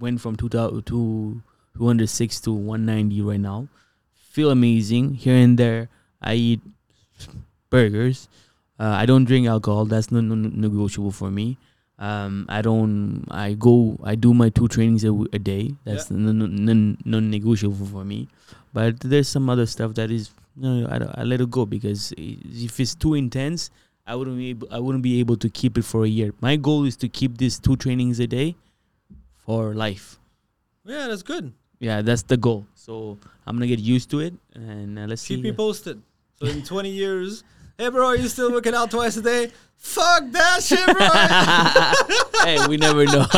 went from 2000 to 206 to 190 right now. Feel amazing here and there. I eat burgers. Uh, I don't drink alcohol. That's non negotiable for me. Um, I don't. I go. I do my two trainings a, w- a day. That's non non negotiable for me. But there's some other stuff that is no. I, I let it go because if it's too intense, I wouldn't be able. I wouldn't be able to keep it for a year. My goal is to keep these two trainings a day for life. Yeah, that's good. Yeah, that's the goal. So I'm gonna get used to it, and uh, let's Keep see. me posted. So in 20 years, hey bro, are you still working out twice a day? Fuck that shit, bro. hey, we never know.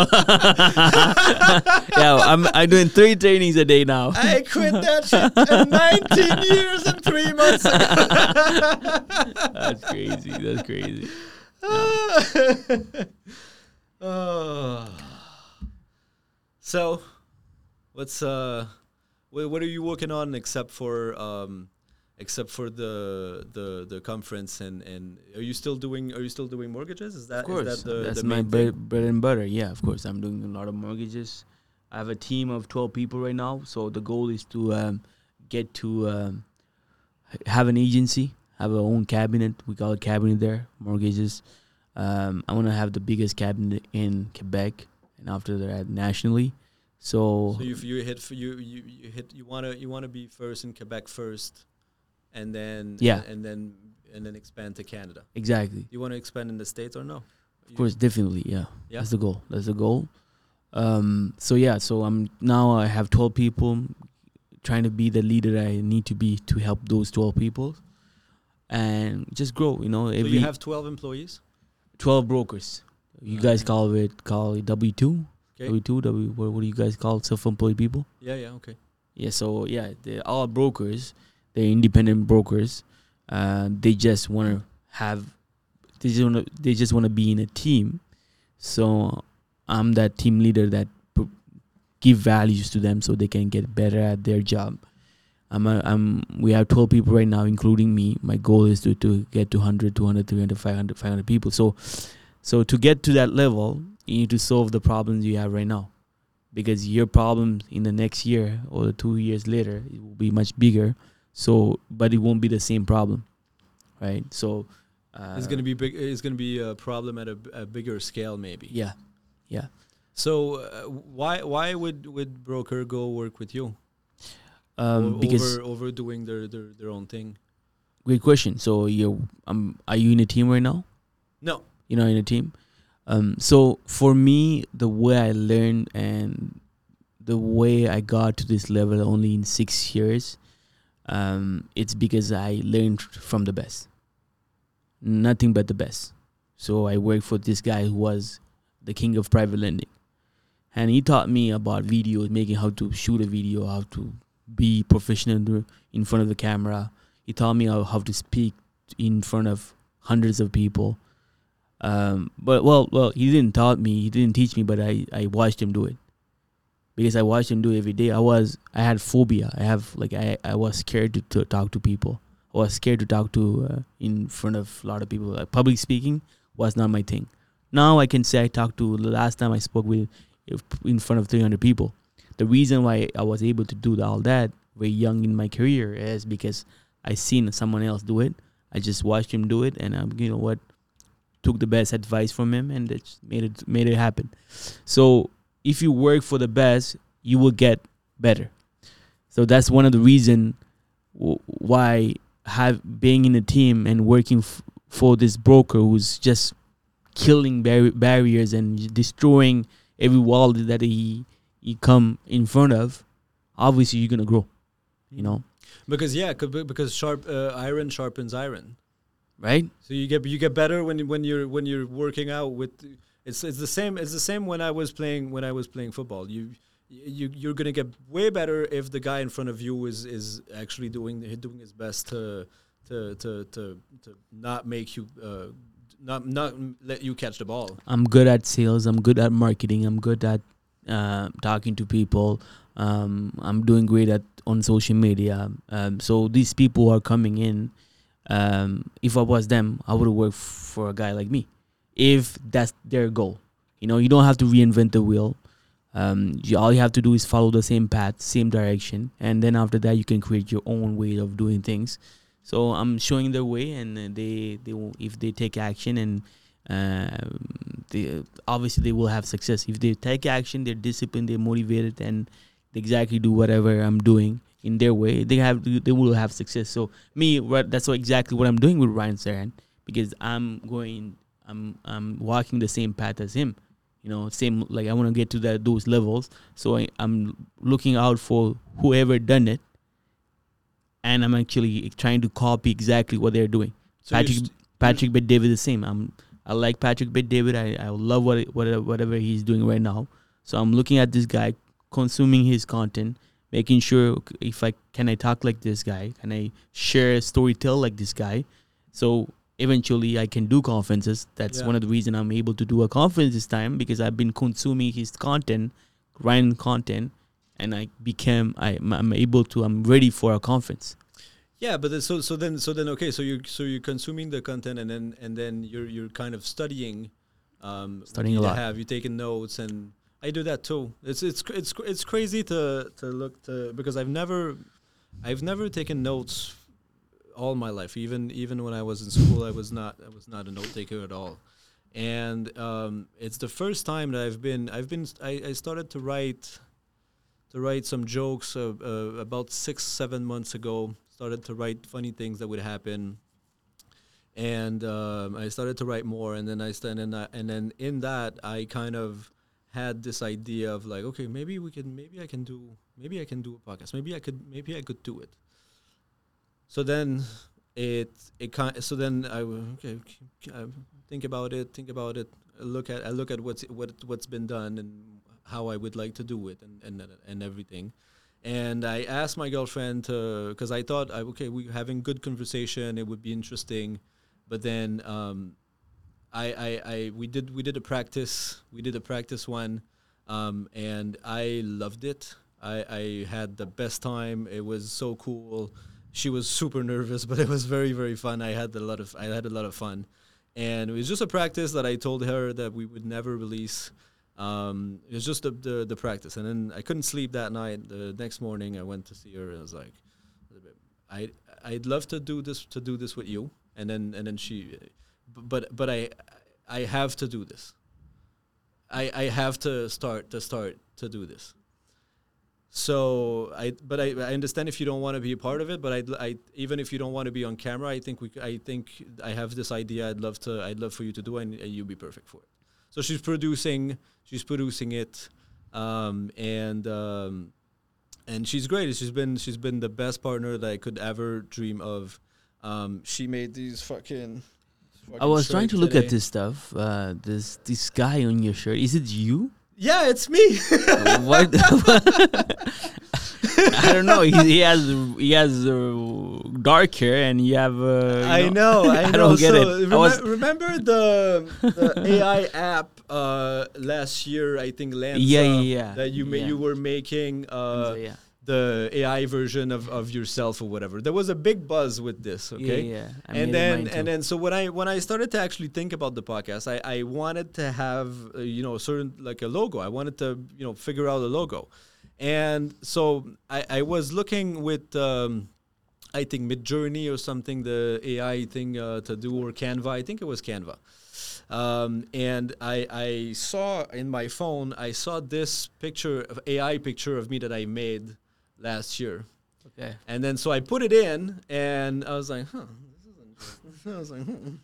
yeah, I'm I'm doing three trainings a day now. I quit that shit at 19 years and three months ago. That's crazy. That's crazy. oh. So, what's uh, what, what are you working on except for um, except for the the the conference and and are you still doing are you still doing mortgages? Is that Of course, is that the, that's the my bread, bread and butter. Yeah, of course, I'm doing a lot of mortgages. I have a team of 12 people right now, so the goal is to um, get to um, have an agency, have our own cabinet. We call it cabinet there, mortgages. Um, I want to have the biggest cabinet in Quebec, and after that, nationally. So, So you you hit you you, you hit you wanna you wanna be first in Quebec first, and then Yeah. and, then and then expand to Canada. exactly. You want to expand in the states or no? Of course, definitely, yeah. Yeah? That's the goal. That's the goal. Um, so yeah, so I'm now I have 12 people trying to be the leader I need to be to help those 12 people and just grow, you know, So you have 12 employees? 12 brokers. You guys call it call it W2, Okay. W2, W what, what do you guys call self-employed people? Yeah, yeah, okay. Yeah, so yeah, they're all brokers. They're independent brokers. Uh, they just want to have, they just want to, they just want to be in a team. So I'm that team leader that p- give values to them so they can get better at their job. I'm, a, I'm, we have 12 people right now, including me. My goal is to, to get to 100, 200, 300, 500, 500 people. So, so to get to that level, you need to solve the problems you have right now because your problem in the next year or two years later it will be much bigger so but it won't be the same problem right so uh, it's going to be big it's going to be a problem at a bigger scale maybe. yeah yeah So uh, why why would would broker go work with you? um, O- because over over doing their, their their own thing. great question so you um are you in a team right now No. you're not in a team um so for me the way i learned and the way i got to this level only in six years um it's because i learned from the best. Nothing but the best. So i worked for this guy who was the king of private lending. And he taught me about videos making how to shoot a video how to be professional in front of the camera. He taught me how, how to speak in front of hundreds of people. Um, but well, well, he didn't taught me. He didn't teach me, but I, I watched him do it because I watched him do every day. I was I had phobia. I have like I, I was scared to, to talk to people. I was scared to talk to uh, in front of a lot of people. Like public speaking was not my thing. Now I can say I talked to the last time I spoke with in front of 300 people. The reason why I was able to do all that very young in my career is because I seen someone else do it. I just watched him do it, and I'm you know what took the best advice from him and it made it made it happen. So if you work for the best, you will get better. So that's one of the reason w- why have being in a team and working f- for this broker who's just killing bar- barriers and destroying every wall that he he come in front of. Obviously, you're gonna grow. You know, Because yeah, be- because sharp uh, iron sharpens iron. right? So you get you get better when when you're when you're working out with it's it's the same it's the same when I was playing when I was playing football. You you you're gonna get way better if the guy in front of you is is actually doing doing his best to to to to, to not make you uh, not not let you catch the ball. I'm good at sales. I'm good at marketing. I'm good at uh, talking to people. Um, I'm doing great at on social media. Um, so these people are coming in. Um, if I was them, I would work for a guy like me. If that's their goal, you know, you don't have to reinvent the wheel. Um, you, all you have to do is follow the same path, same direction, and then after that, you can create your own way of doing things. So I'm showing the way, and uh, they they will, if they take action and um, they obviously they will have success if they take action they're disciplined they're motivated and they exactly do whatever i'm doing in their way they have they will have success so me right that's what exactly what i'm doing with Ryan Serhant because i'm going i'm i'm walking the same path as him you know same like i want to get to that those levels so I, i'm looking out for whoever done it and i'm actually trying to copy exactly what they're doing So Patrick st- Patrick Bet-David the same. I'm I like Patrick Bet-David. I, I love what whatever whatever he's doing right now. So I'm looking at this guy, consuming his content, making sure if I can I talk like this guy, can I share a story tell like this guy, so eventually I can do conferences. That's Yeah. one of the reason I'm able to do a conference this time because I've been consuming his content, Ryan content, and I became I I'm able to I'm ready for a conference. Yeah, but so so then so then okay, so you so you're consuming the content and then and then you're you're kind of studying, um, Studying a lot. Have you taking notes and I do that too. It's it's it's it's crazy to to look to because I've never, I've never taken notes, all my life. Even even when I was in school, I was not I was not a note taker at all, and um, it's the first time that I've been I've been I, I started to write to write some jokes uh, uh, about six, seven months ago. Started to write funny things that would happen, and um, I started to write more. And then I st- and then and then in that I kind of had this idea of like, okay, maybe we can, maybe I can do, maybe I can do a podcast. Maybe I could, maybe I could do it. So then it it kind. So then I okay, think about it, think about it. Look at I look at what's what what's been done and how I would like to do it and and and everything. And I asked my girlfriend to because I thought I okay we having good conversation it would be interesting, but then um, I, I I we did we did a practice we did a practice one, um, and I loved it. I I had the best time. It was so cool. She was super nervous, but it was very very fun. I had a lot of I had a lot of fun, and it was just a practice that I told her that we would never release. Um, it was just the, the the practice, and then I couldn't sleep that night. The next morning, I went to see her, and I was like, I I'd love to do this to do this with you, and then and then she, but but I I have to do this. I I have to start to start to do this. So I but I, I understand if you don't want to be a part of it, but I I even if you don't want to be on camera, I think we I think I have this idea. I'd love to I'd love for you to do, and, and you'd be perfect for it. So she's producing she's producing it, um, and um, and she's great. She's been she's been the best partner that I could ever dream of. Um, she made these fucking. I was trying to shirts look at this stuff. Uh, this this guy on your shirt. Is it you? Yeah, it's me. what? I don't know. He, he has he has uh, dark hair, and you have. Uh, you I know, I I know. don't get so it. I was- remember the the AI app uh, last year? I think Lensa, Yeah, yeah, yeah. That you ma- Yeah. you were making uh, yeah. The AI version of, of yourself or whatever. There was a big buzz with this. Okay. Yeah, yeah. I and then and then so when I when I started to actually think about the podcast, I, I wanted to have uh, you know a certain like a logo. I wanted to you know figure out a logo, and so I, I was looking with um, I think Midjourney or something the AI thing uh, to do or Canva. I think it was Canva. Um, and I, I saw in my phone I saw this picture of AI picture of me that I made last year. okay. And then so I put it in, and I was like, huh. This is interesting. I was like, hmm.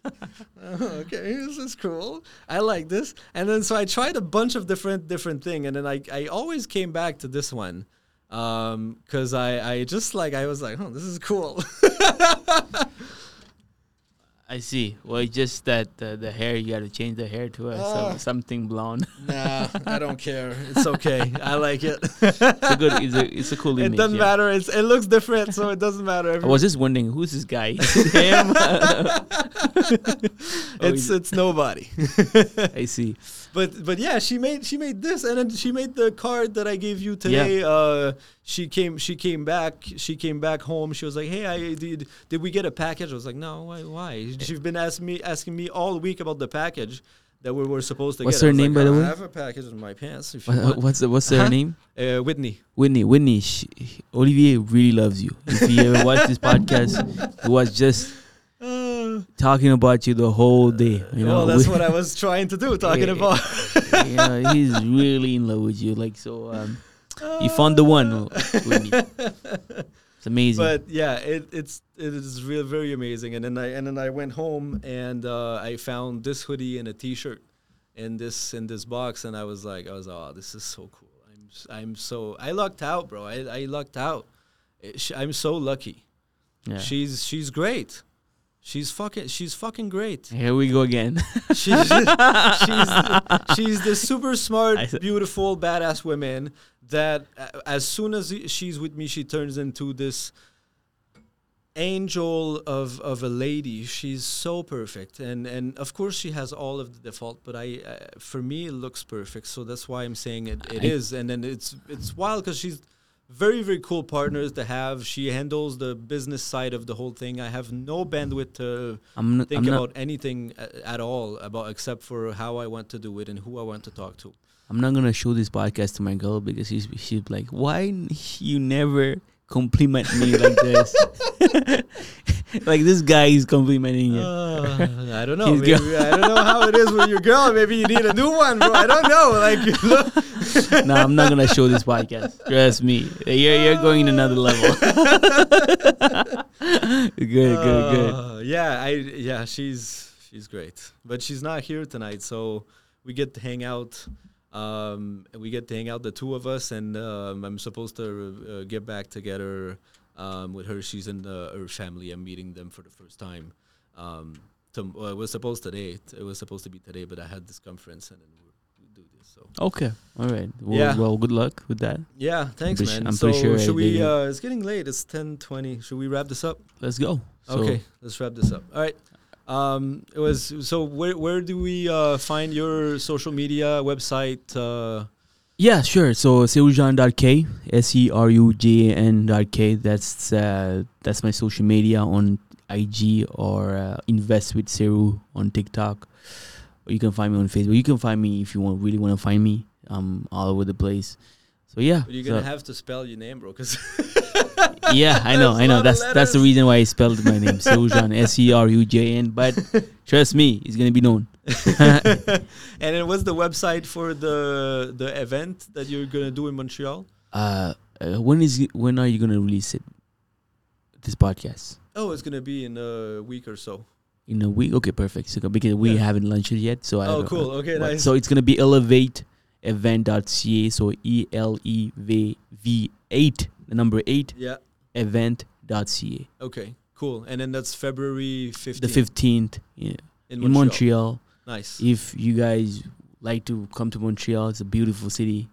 Uh, okay, this is cool. I like this. And then so I tried a bunch of different different thing, and then I I always came back to this one, um, cause I I just like I was like, oh, this is cool. I see. Well, it's just that uh, the hair you got to change the hair to uh, Ah. something blonde. nah, I don't care. It's okay. I like it. it's a good. It's a, it's a cool image. it doesn't yeah. matter. It's it looks different, so it doesn't matter. I was just wondering who's this guy. Is it him? Oh, it's it's nobody. I see. But but yeah, she made she made this, and then she made the card that I gave you today. Uh, she came she came back she came back home. She was like, "Hey, I did did we get a package?" I was like, "No, why? Why?" She's been asking me asking me all week about the package that we were supposed to What's get. I her name, like, by the way? "I way?" have a package in my pants. What, what's the, what's her Uh-huh. name? Uh, Whitney. Whitney. Whitney. She, Olivier really loves you. If you ever watch this podcast, he was just talking about you the whole day. You know, well, that's what I was trying to do, talking Yeah. about. know, he's really in love with you. Like so, um, you found the one. It's amazing. but yeah, it, it's it is real very amazing. And then I and then I went home and uh, I found this hoodie and a T-shirt in this in this box, and I was like, I was oh, this is so cool. I'm I'm so I lucked out, bro. I I lucked out. I'm so lucky. yeah. She's she's great. She's fucking she's fucking great. Here we go again. She's she's she's the super smart, beautiful, badass woman that uh, as soon as she's with me, she turns into this angel of of a lady. She's so perfect, and and of course she has all of the default. But I, uh, for me, it looks perfect. So that's why I'm saying it, it I- is. And then it's it's wild because she's very very cool partners to have. She handles the business side of the whole thing. I have no bandwidth to I'm not. think I'm not. about anything at all about except for how I want to do it and who I want to talk to. I'm not gonna show this podcast to my girl because she's she's like, why you never compliment me like this? like this guy is complimenting you. Uh, I don't know. Maybe, I don't know how it is with your girl. Maybe you need a new one, bro. I don't know. Like, no, I'm not gonna show this podcast. Trust me, you're you're going another level. good, good, good. Uh, yeah, I yeah, she's she's great, but she's not here tonight, so we get to hang out Um, we get to hang out, the two of us, and um, I'm supposed to uh, get back together um, with her. She's in uh, her family. I'm meeting them for the first time. Um, to, well, it was supposed today. It was supposed to be today, but I had this conference, and then we do this. So Okay. All right. Well, Yeah. well good luck with that. yeah, thanks, su- man. I'm so pretty sure should we? Uh, it's getting late. It's 10:20. Should we wrap this up? Let's go. So, okay, let's wrap this up. All right. Um, it was so. Where where do we uh, find your social media website? Uh, Yeah, sure. So serujan.k, S E R U J A N K. That's uh, that's my social media on IG or uh, Invest with Seru on TikTok. Or you can find me on Facebook. You can find me if you want really want to find me. I'm all over the place. So yeah. but you're so- gonna have to spell your name, bro. Cause yeah, I know, I know. That's that's the reason why I spelled my name Serujan, S E R U J N. But trust me, it's gonna be known. and then what's the website for the the event that you're gonna do in Montreal? Uh, uh, when is when are you gonna release it? This podcast. Oh, it's gonna be in a week or so. in a week. Okay, perfect. So because we Yeah. haven't launched it yet, so I Oh, cool. Okay, nice. So it's gonna be elevate event.ca. So E L E V V eight, the number eight Yeah. event.ca. Okay. Cool. And then that's February 15th The fifteenth yeah, in in Montreal. Montreal. Nice. If you guys like to come to Montreal, it's a beautiful city.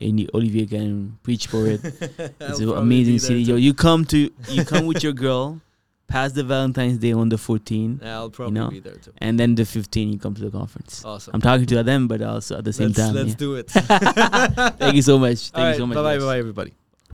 And Olivier can preach for it. It's an amazing city. Yo, you come to you come with your girl, pass the Valentine's Day on the 14th, Yeah, I'll probably know, be there too. and then the 15th you come to the conference. Awesome. I'm talking to them, but also at the same let's time. let's yeah. do it. Thank you so much. Thank you so much. Bye bye bye everybody.